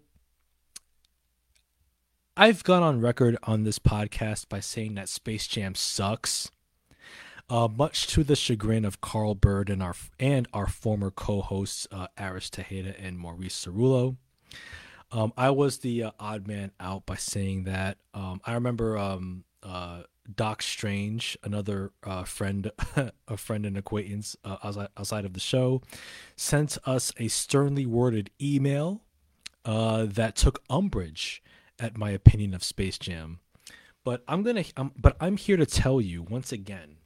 I've gone on record on this podcast by saying that Space Jam sucks uh, much to the chagrin of Carl Bird and our and our former co-hosts uh, Aris Tejeda and Maurice Cerullo. Um, I was the uh, odd man out by saying that. Um, I remember um, uh, Doc Strange, another uh, friend, a friend and acquaintance uh, outside, outside of the show, sent us a sternly worded email that took umbrage at my opinion of Space Jam. But I'm gonna. Um, but I'm here to tell you once again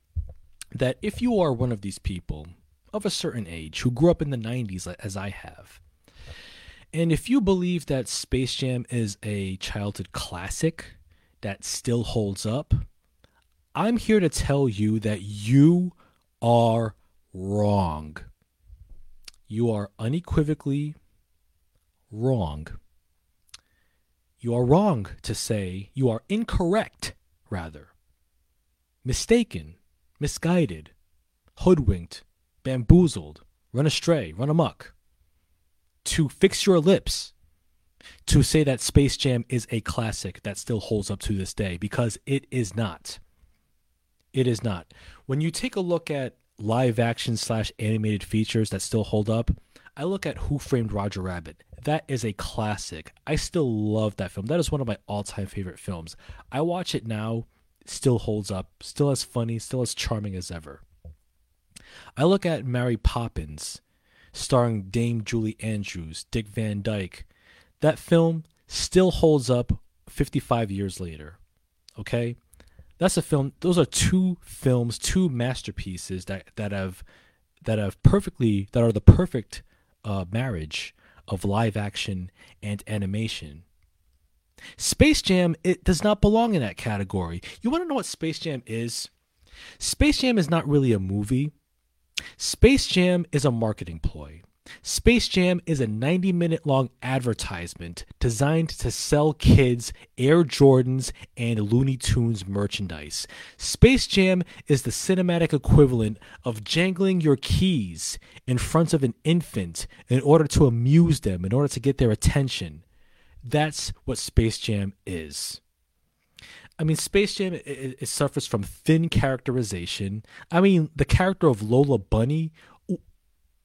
that if you are one of these people of a certain age who grew up in the 90s as I have, and if you believe that Space Jam is a childhood classic that still holds up, I'm here to tell you that you are wrong. You are unequivocally wrong. You are wrong to say, you are incorrect, rather, mistaken, misguided, hoodwinked, bamboozled, run astray, run amok to fix your lips to say that Space Jam is a classic that still holds up to this day because it is not. It is not. When you take a look at live action slash animated features that still hold up, I look at Who Framed Roger Rabbit. That is a classic. I still love that film. That is one of my all time favorite films. I watch it now, still holds up, still as funny, still as charming as ever. I look at Mary Poppins starring Dame Julie Andrews, Dick Van Dyke. That film still holds up 55 years later. Okay? That's a film those are two films, two masterpieces that that have that have perfectly that are the perfect uh, marriage of live action and animation. Space Jam it does not belong in that category. You want to know what Space Jam is? Space Jam is not really a movie. Space Jam is a marketing ploy. Space Jam is a 90 minute long advertisement designed to sell kids Air Jordans and Looney Tunes merchandise. Space Jam is the cinematic equivalent of jangling your keys in front of an infant in order to amuse them, in order to get their attention. That's what Space Jam is. I mean, Space Jam it, it, suffers from thin characterization. I mean, the character of Lola Bunny.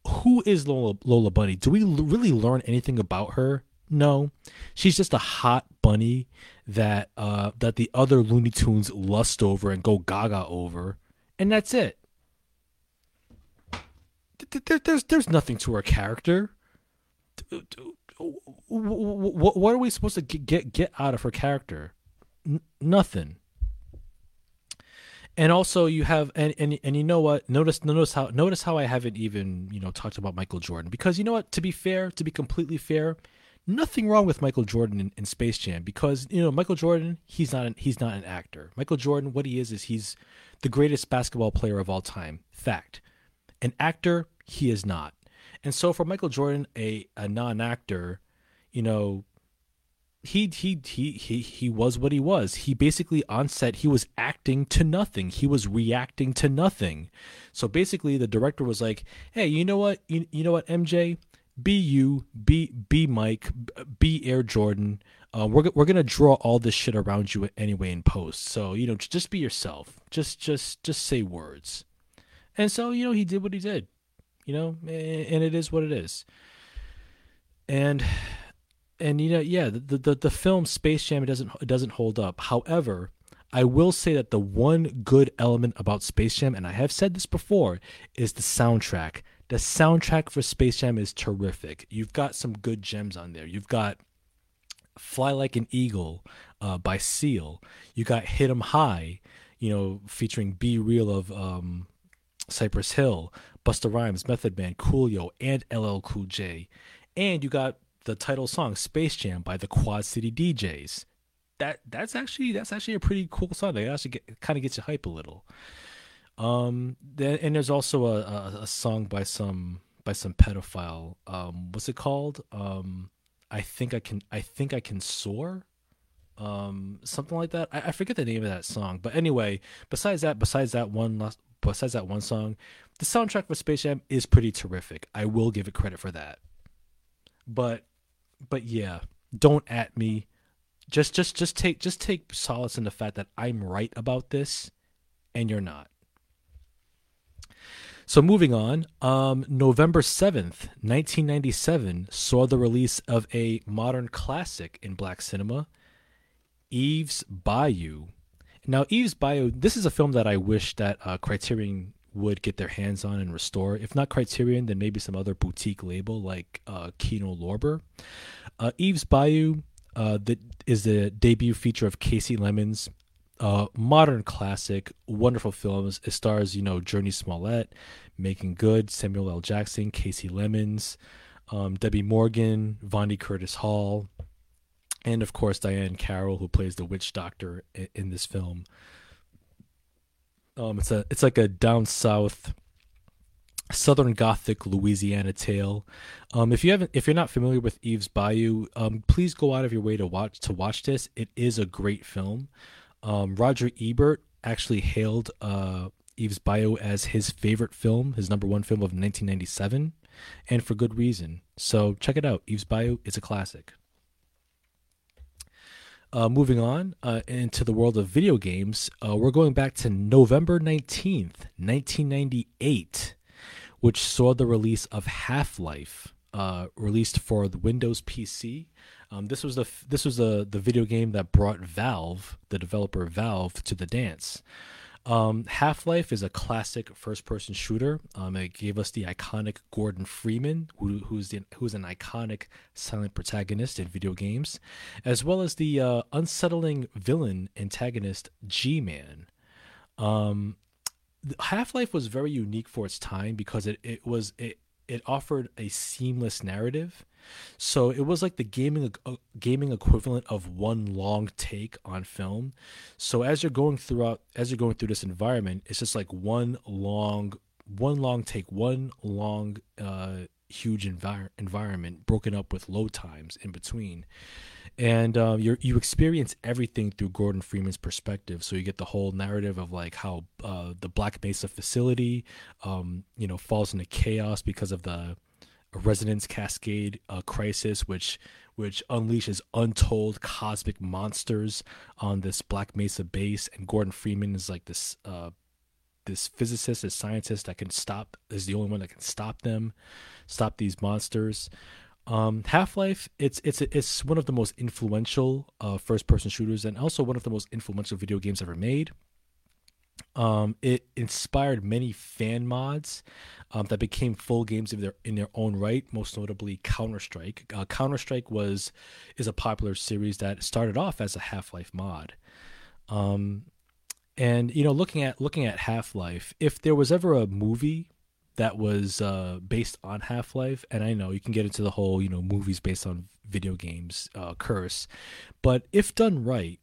Who is Lola Lola Bunny? Do we really learn anything about her? No, she's just a hot bunny that uh, that the other Looney Tunes lust over and go gaga over, and that's it. There's there's nothing to her character. What are we supposed to get get out of her character? N- nothing. And also you have and, and and you know what? Notice notice how notice how I haven't even, you know, talked about Michael Jordan. Because you know what, to be fair, to be completely fair, nothing wrong with Michael Jordan in, in Space Jam because you know Michael Jordan he's not an, he's not an actor. Michael Jordan what he is is he's the greatest basketball player of all time. Fact. An actor he is not. And so for Michael Jordan a a non-actor, you know, he he he he he was what he was. He basically on set he was acting to nothing. He was reacting to nothing. So basically the director was like, "Hey, you know what? You, you know what, MJ? Be you, be be Mike, be Air Jordan. Uh, we're we're gonna draw all this shit around you anyway in post. So you know, just be yourself. Just just just say words." And so you know he did what he did. You know, and it is what it is. And and you know, yeah, the, the the film Space Jam it doesn't it doesn't hold up. However, I will say that the one good element about Space Jam, and I have said this before, is the soundtrack. The soundtrack for Space Jam is terrific. You've got some good gems on there. You've got Fly Like an Eagle uh, by Seal. You got Hit 'em High, you know, featuring B-Real of um, Cypress Hill, Busta Rhymes, Method Man, Coolio, and LL Cool J. And you got the title song Space Jam by the Quad City DJs. That that's actually that's actually a pretty cool song. That actually get, kind of gets you hype a little. Um, then, and there's also a, a, a song by some by some pedophile. Um, what's it called? Um, I think I can I think I can soar. Um, something like that. I, I forget the name of that song, but anyway, besides that, besides that one last, besides that one song, the soundtrack for Space Jam is pretty terrific. I will give it credit for that. But but yeah, don't at me. Just just just take just take solace in the fact that I'm right about this and you're not. So moving on, um, November 7th, 1997 saw the release of a modern classic in black cinema, Eve's Bayou. Now, Eve's Bayou, this is a film that I wish that uh, Criterion would get their hands on and restore. If not Criterion, then maybe some other boutique label like uh, Kino Lorber. Uh, Eve's Bayou uh, is the debut feature of Kasi Lemmons. uh, modern classic, wonderful films. It stars, you know, Jurnee Smollett, Meagan Good, Samuel L. Jackson, Kasi Lemmons, um, Debbie Morgan, Vondie Curtis Hall, and of course Diahann Carroll, who plays the witch doctor in, in this film. Um, it's a it's like a down south Southern Gothic Louisiana tale. Um, if you haven't, if you're not familiar with Eve's Bayou, um, please go out of your way to watch to watch this. It is a great film. Um, Roger Ebert actually hailed uh, Eve's Bayou as his favorite film, his number one film of 1997, and for good reason. So check it out. Eve's Bayou is a classic. Uh, moving on uh, into the world of video games, uh, we're going back to November 19th, 1998 which saw the release of Half Life, uh, released for the Windows PC. Um, this was the this was the the video game that brought Valve, the developer Valve, to the dance. Um, Half Life is a classic first person shooter. Um, it gave us the iconic Gordon Freeman, who, who's the, who's an iconic silent protagonist in video games, as well as the uh, unsettling villain antagonist G Man. Um, Half Life was very unique for its time because it, it was it it offered a seamless narrative. So it was like the gaming uh, gaming equivalent of one long take on film. So as you're going throughout as you're going through this environment, it's just like one long one long take, one long uh huge envir- environment broken up with load times in between and um, you you experience everything through Gordon Freeman's perspective. So you get the whole narrative of like how uh, the Black Mesa facility, um, you know, falls into chaos because of the resonance cascade uh, crisis, which which unleashes untold cosmic monsters on this Black Mesa base. And Gordon Freeman is like this uh, this physicist, this scientist that can stop is the only one that can stop them, stop these monsters. Um, Half Life, it's it's it's one of the most influential uh, first person shooters, and also one of the most influential video games ever made. Um, it inspired many fan mods um, that became full games in their in their own right. Most notably, Counter Strike. Uh, Counter Strike was is a popular series that started off as a Half Life mod. Um, and you know, looking at looking at Half Life, if there was ever a movie that was uh, based on Half Life, and I know you can get into the whole you know movies based on video games uh, curse, but if done right,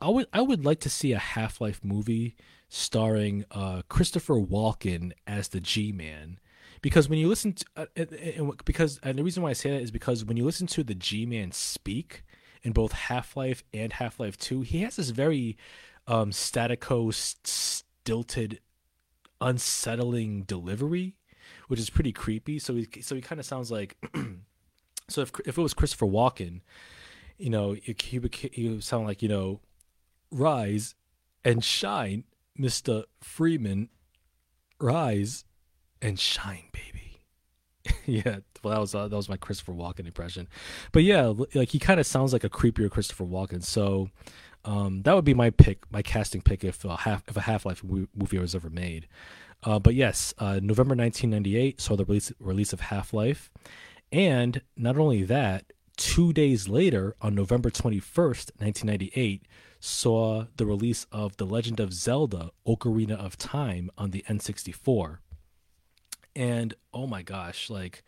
I would I would like to see a Half Life movie starring uh, Christopher Walken as the G Man. Because when you listen to, uh, and because and the reason why I say that is because when you listen to the G Man speak in both Half Life and Half Life Two, he has this very um, statico stilted unsettling delivery, which is pretty creepy. So he so he kind of sounds like so if if it was Christopher Walken, you know, he would he would sound like you know, rise and shine, Mister Freeman, rise and shine, baby. yeah, well that was uh, that was my Christopher Walken impression, but yeah, like he kind of sounds like a creepier Christopher Walken. So um, that would be my pick, my casting pick if a half if a Half Life movie was ever made. Uh, but yes, uh, November 1998 saw the release release of Half Life, and not only that, two days later, on November 21st, 1998, saw the release of The Legend of Zelda: Ocarina of Time on the N64. And oh my gosh, like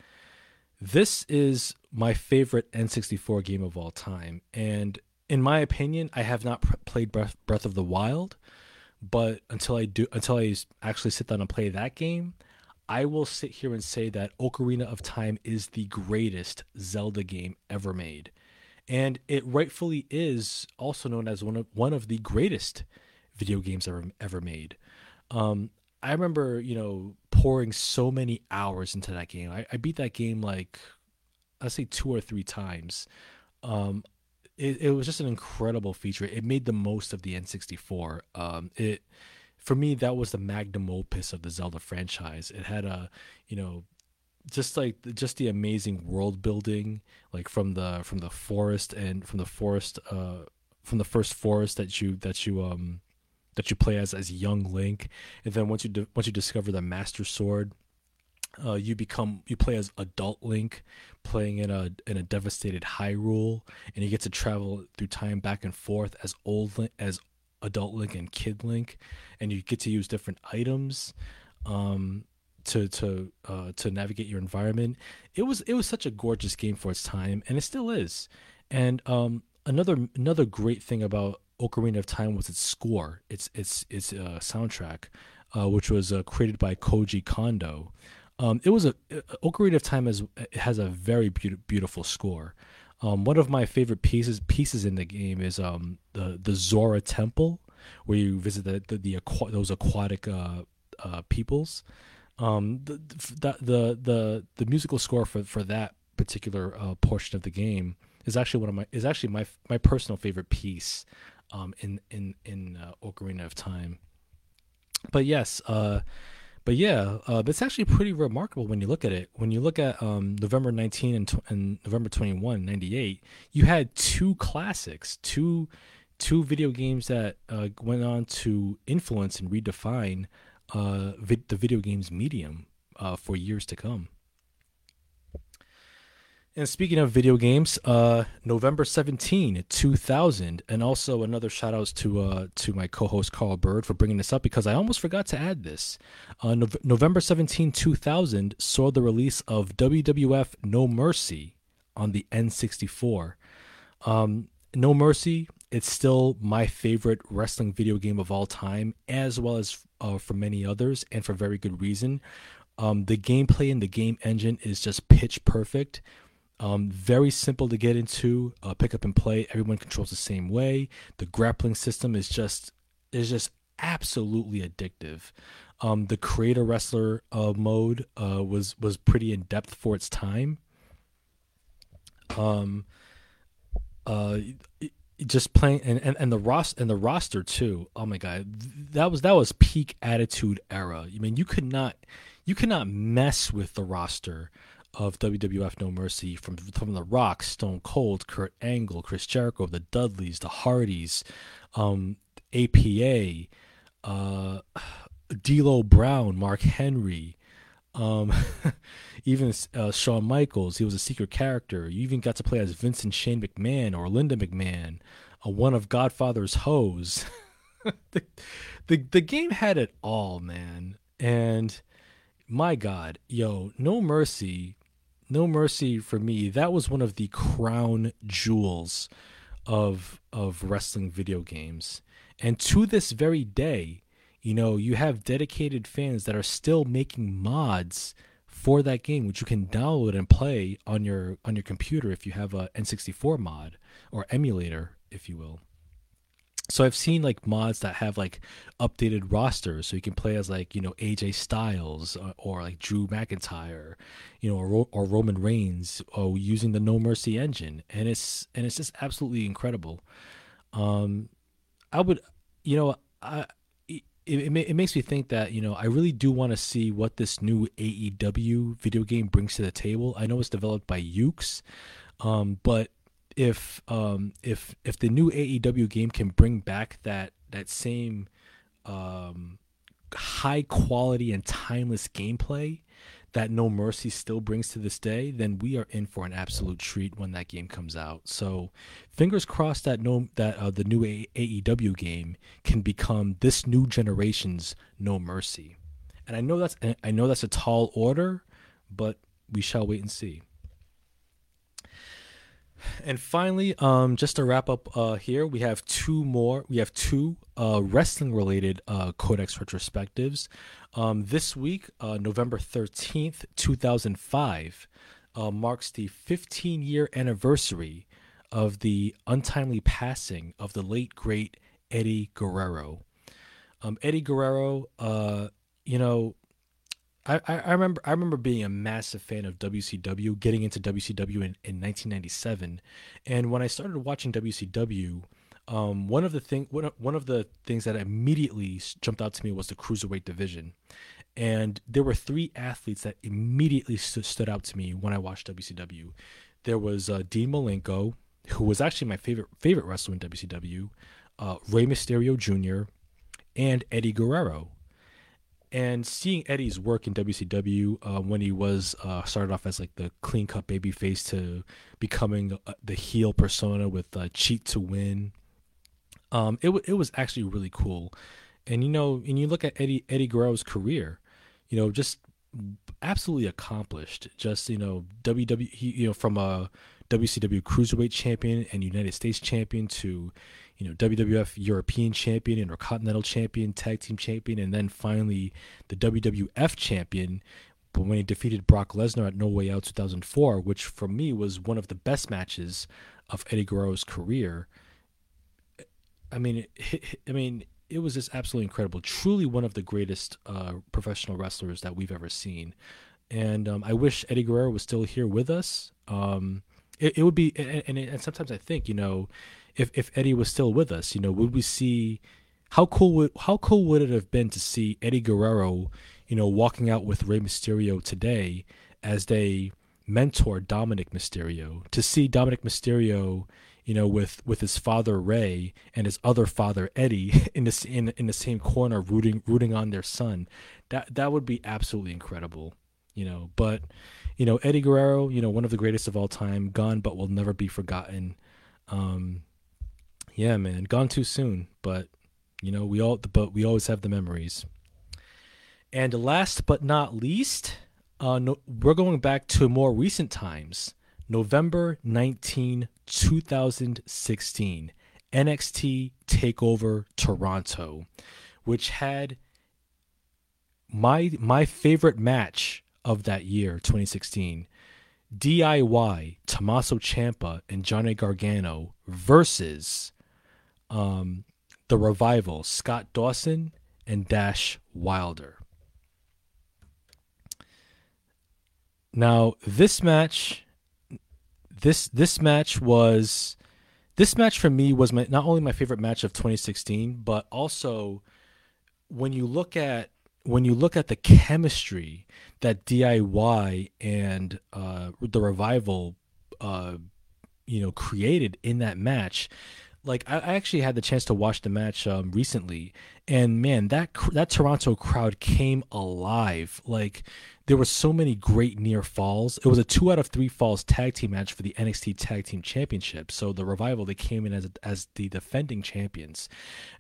this is my favorite N64 game of all time, and in my opinion, I have not pr- played Breath, Breath of the Wild, but until I do, until I actually sit down and play that game, I will sit here and say that Ocarina of Time is the greatest Zelda game ever made, and it rightfully is also known as one of one of the greatest video games ever ever made. Um, I remember, you know, pouring so many hours into that game. I, I beat that game like, I'd say two or three times. Um, it, it was just an incredible feature. It made the most of the N64. Um, it for me that was the magnum opus of the Zelda franchise. It had a you know just like just the amazing world building like from the from the forest and from the forest uh from the first forest that you that you um that you play as as young Link and then once you di- once you discover the master sword uh, you become you play as adult Link, playing in a in a devastated Hyrule, and you get to travel through time back and forth as old as Adult Link and Kid Link, and you get to use different items um, to to uh, to navigate your environment. It was it was such a gorgeous game for its time, and it still is. And um, another another great thing about Ocarina of Time was its score, its its its uh, soundtrack, uh, which was uh, created by Koji Kondo. Um, it was a Ocarina of Time has has a very be- beautiful score. Um, one of my favorite pieces pieces in the game is um, the the Zora Temple, where you visit the the, the those aquatic uh, uh, peoples. Um, the, the the the the musical score for for that particular uh, portion of the game is actually one of my is actually my my personal favorite piece um, in in in uh, Ocarina of Time. But yes, uh, but yeah, uh, it's actually pretty remarkable when you look at it. When you look at um, November 19 and, tw- and November 21, 98, you had two classics, two two video games that uh, went on to influence and redefine uh, the video games medium uh, for years to come. And speaking of video games, uh, November 17, 2000, and also another shout outs to uh, to my co-host Carl Bird for bringing this up because I almost forgot to add this. Uh, no- November 17, 2000 saw the release of WWF No Mercy on the N64. Um, no Mercy, it's still my favorite wrestling video game of all time, as well as uh, for many others, and for very good reason. Um, the gameplay and the game engine is just pitch perfect. Um, very simple to get into, uh, pick up and play. Everyone controls the same way. The grappling system is just is just absolutely addictive. Um, the creator wrestler uh, mode uh, was was pretty in depth for its time. Um, uh, just playing and, and, and the roster and the roster too. Oh my god, that was that was peak attitude era. I mean, you could not you cannot mess with the roster of WWF No Mercy from from The Rock, Stone Cold, Kurt Angle, Chris Jericho, the Dudleys, the Hardys, um, APA, uh, D'Lo Brown, Mark Henry, um, even uh, Shawn Michaels. He was a secret character. You even got to play as Vincent Shane McMahon or Linda McMahon, uh, one of Godfather's hoes. the, the the game had it all, man, and my God, yo, No Mercy no Mercy for me, that was one of the crown jewels of of wrestling video games. And to this very day, you know, you have dedicated fans that are still making mods for that game which you can download and play on your on your computer if you have a N64 mod or emulator, if you will so I've seen like mods that have like updated rosters, so you can play as like you know AJ Styles or, uh, or like Drew McIntyre, you know, or, or Roman Reigns, or using the No Mercy engine, and it's and it's just absolutely incredible. Um, I would, you know, I it, it, it makes me think that you know I really do want to see what this new AEW video game brings to the table. I know it's developed by Yuke's, um, but if um if if the new AEW game can bring back that that same um high quality and timeless gameplay that No Mercy still brings to this day, then we are in for an absolute treat when that game comes out. So, fingers crossed that no that uh, the new A- AEW game can become this new generation's No Mercy. And I know that's I know that's a tall order, but we shall wait and see. And finally, um, just to wrap up uh, here, we have two more. We have two uh, wrestling related uh, Codex retrospectives. Um, this week, uh, November 13th, 2005, uh, marks the 15 year anniversary of the untimely passing of the late, great Eddie Guerrero. Um, Eddie Guerrero, uh, you know, I, I remember I remember being a massive fan of WCW, getting into WCW in, in 1997, and when I started watching WCW, um, one of the thing one one of the things that immediately jumped out to me was the cruiserweight division, and there were three athletes that immediately st- stood out to me when I watched WCW. There was uh, Dean Malenko, who was actually my favorite favorite wrestler in WCW, uh, Rey Mysterio Jr., and Eddie Guerrero and seeing Eddie's work in WCW uh, when he was uh, started off as like the clean cut baby face to becoming uh, the heel persona with uh, cheat to win, Um, it it was actually really cool, and you know, and you look at Eddie Eddie Guerrero's career, you know, just absolutely accomplished. Just you know, WWE, you know, from a WCW Cruiserweight Champion and United States Champion to you know WWF European Champion and or Continental Champion, Tag Team Champion, and then finally the WWF Champion. But when he defeated Brock Lesnar at No Way Out 2004, which for me was one of the best matches of Eddie Guerrero's career. I mean, I mean, it was just absolutely incredible. Truly one of the greatest uh, professional wrestlers that we've ever seen. And um, I wish Eddie Guerrero was still here with us. Um, it, it, would be, and, and, sometimes I think, you know, if if Eddie was still with us, you know, would we see how cool would how cool would it have been to see Eddie Guerrero, you know, walking out with Rey Mysterio today as they mentor Dominic Mysterio to see Dominic Mysterio, you know, with with his father Rey and his other father Eddie in this in in the same corner rooting rooting on their son. That that would be absolutely incredible, you know. But you know, Eddie Guerrero, you know, one of the greatest of all time, gone but will never be forgotten. Um, yeah, man, gone too soon, but you know, we all but we always have the memories. And last but not least, uh, no, we're going back to more recent times. November 19, 2016, NXT Takeover Toronto, which had my my favorite match of that year, 2016. DIY Tommaso Ciampa and Johnny Gargano versus um, the revival Scott Dawson and Dash Wilder. Now this match, this this match was, this match for me was my, not only my favorite match of 2016, but also when you look at when you look at the chemistry that DIY and uh, the revival, uh, you know, created in that match, like I, actually had the chance to watch the match um, recently, and man, that that Toronto crowd came alive. Like there were so many great near falls. It was a two out of three falls tag team match for the NXT Tag Team Championship. So the revival they came in as as the defending champions,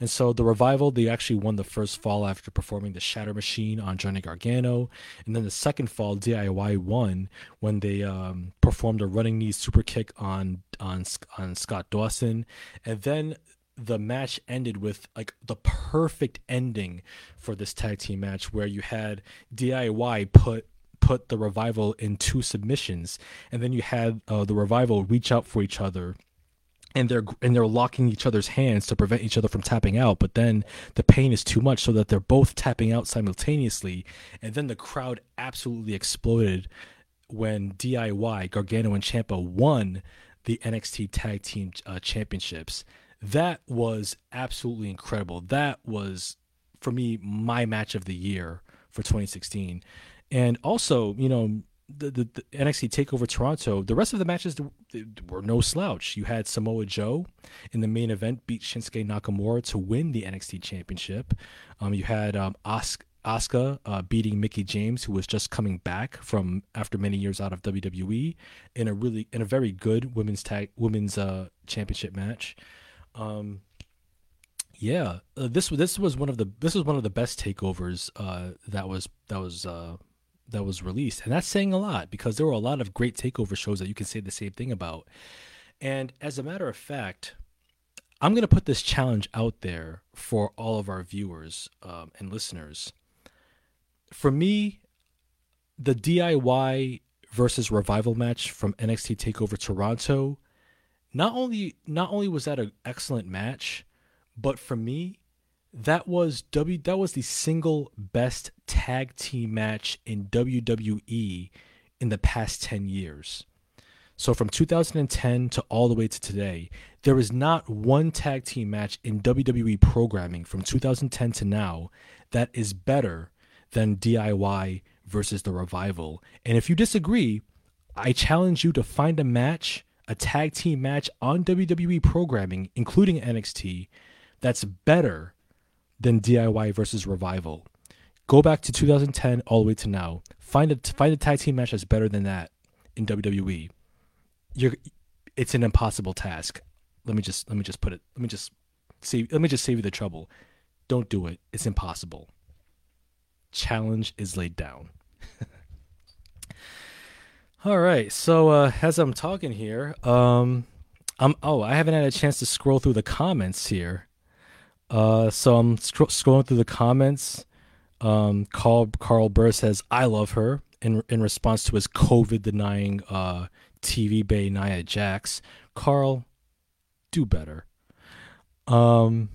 and so the revival they actually won the first fall after performing the Shatter Machine on Johnny Gargano, and then the second fall DIY won when they um, performed a running knee super kick on on on Scott Dawson, and then the match ended with like the perfect ending for this tag team match where you had DIY put put the revival in two submissions. And then you had uh, the revival reach out for each other and they're and they're locking each other's hands to prevent each other from tapping out. But then the pain is too much so that they're both tapping out simultaneously. And then the crowd absolutely exploded when DIY Gargano and Ciampa won the NXT Tag Team uh, Championships that was absolutely incredible. That was for me my match of the year for 2016. And also, you know, the, the, the, NXT Takeover Toronto, the rest of the matches were no slouch. You had Samoa Joe in the main event beat Shinsuke Nakamura to win the NXT Championship. Um, you had um, Asuka uh, beating Mickie James, who was just coming back from after many years out of WWE, in a really in a very good women's tag women's uh, championship match. Um, yeah, uh, this this was one of the this was one of the best takeovers uh, that was that was uh, that was released, and that's saying a lot because there were a lot of great takeover shows that you can say the same thing about. And as a matter of fact, I'm to put this challenge out there for all of our viewers um, and listeners. For me, the DIY versus revival match from NXT Takeover Toronto not only not only was that an excellent match, but for me, that was W that was the single best tag team match in WWE in the past 10 years. So from 2010 to all the way to today, there is not one tag team match in WWE programming from 2010 to now that is better than DIY versus the Revival. And if you disagree, I challenge you to find a match a tag team match on WWE programming, including NXT, that's better than DIY versus Revival. Go back to 2010 all the way to now. Find a find a tag team match that's better than that in WWE. You're, it's an impossible task. Let me just let me just put it. Let me just save. Let me just save you the trouble. Don't do it. It's impossible. Challenge is laid down. All right. So uh, as I'm talking here, um, I'm oh I haven't had a chance to scroll through the comments here. Uh, so I'm scro- scrolling through the comments. Um, Carl Carl Burr says I love her in in response to his COVID denying uh, TV Bay Nia Jax. Carl, do better. Um,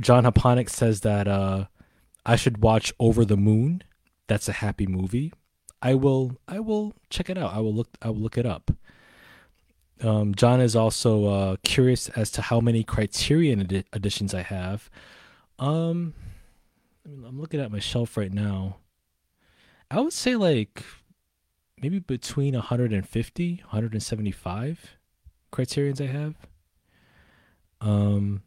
John Haponic says that uh, I should watch Over the Moon. That's a happy movie. I will I will check it out. I will look I will look it up. Um, John is also uh, curious as to how many Criterion edi- editions I have. Um, I'm looking at my shelf right now. I would say like maybe between 150, 175 Criterions I have. Um,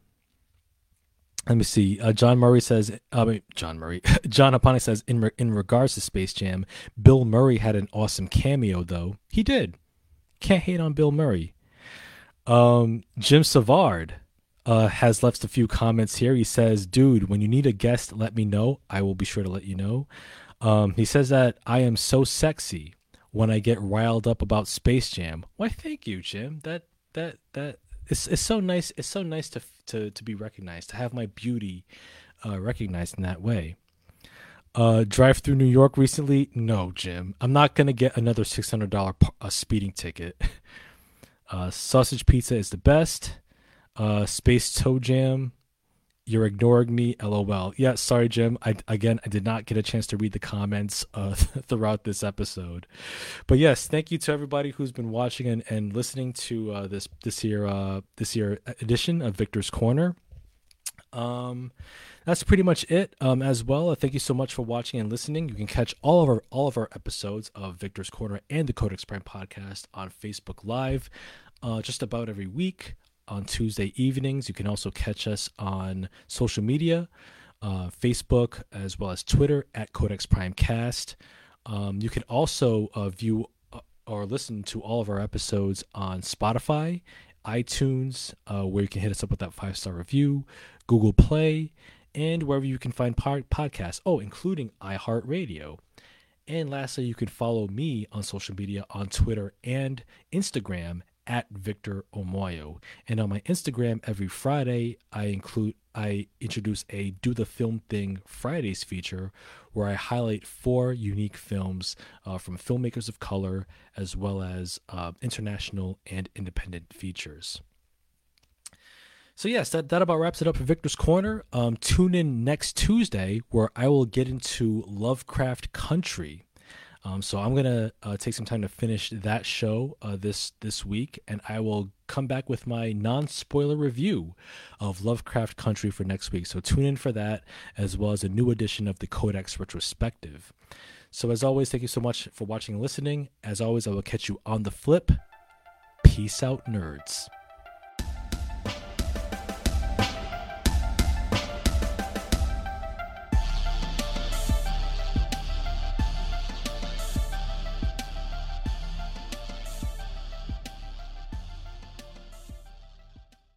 let me see. Uh, John Murray says, I mean, John Murray, John Apani says, in re- in regards to Space Jam, Bill Murray had an awesome cameo, though. He did. Can't hate on Bill Murray. Um, Jim Savard uh, has left a few comments here. He says, "Dude, when you need a guest, let me know. I will be sure to let you know." Um, he says that I am so sexy when I get riled up about Space Jam. Why, thank you, Jim. That that that it's it's so nice. It's so nice to to to be recognized, to have my beauty uh, recognized in that way. Uh, drive through New York recently? No, Jim. I'm not gonna get another six hundred dollar uh, speeding ticket. Uh, sausage pizza is the best. Uh, Space Toe Jam. You're ignoring me. LOL. Yeah, sorry, Jim. I again, I did not get a chance to read the comments uh, throughout this episode, but yes, thank you to everybody who's been watching and, and listening to uh, this this year uh, this year edition of Victor's Corner. Um, that's pretty much it. Um, as well, uh, thank you so much for watching and listening. You can catch all of our all of our episodes of Victor's Corner and the Codex Prime podcast on Facebook Live, uh, just about every week on Tuesday evenings. You can also catch us on social media, uh, Facebook as well as Twitter at Codex Prime Cast. Um, you can also uh, view uh, or listen to all of our episodes on Spotify, iTunes, uh, where you can hit us up with that five star review, Google Play, and wherever you can find podcasts. Oh, including iHeartRadio. And lastly, you can follow me on social media on Twitter and Instagram at Victor Omoyo. And on my Instagram every Friday, I include I introduce a Do the Film Thing Fridays feature where I highlight four unique films uh, from filmmakers of color as well as uh, international and independent features. So yes, that, that about wraps it up for Victor's Corner. Um, tune in next Tuesday where I will get into Lovecraft Country. Um, so I'm gonna uh, take some time to finish that show uh, this this week, and I will come back with my non-spoiler review of Lovecraft Country for next week. So tune in for that, as well as a new edition of the Codex Retrospective. So as always, thank you so much for watching and listening. As always, I will catch you on the flip. Peace out, nerds.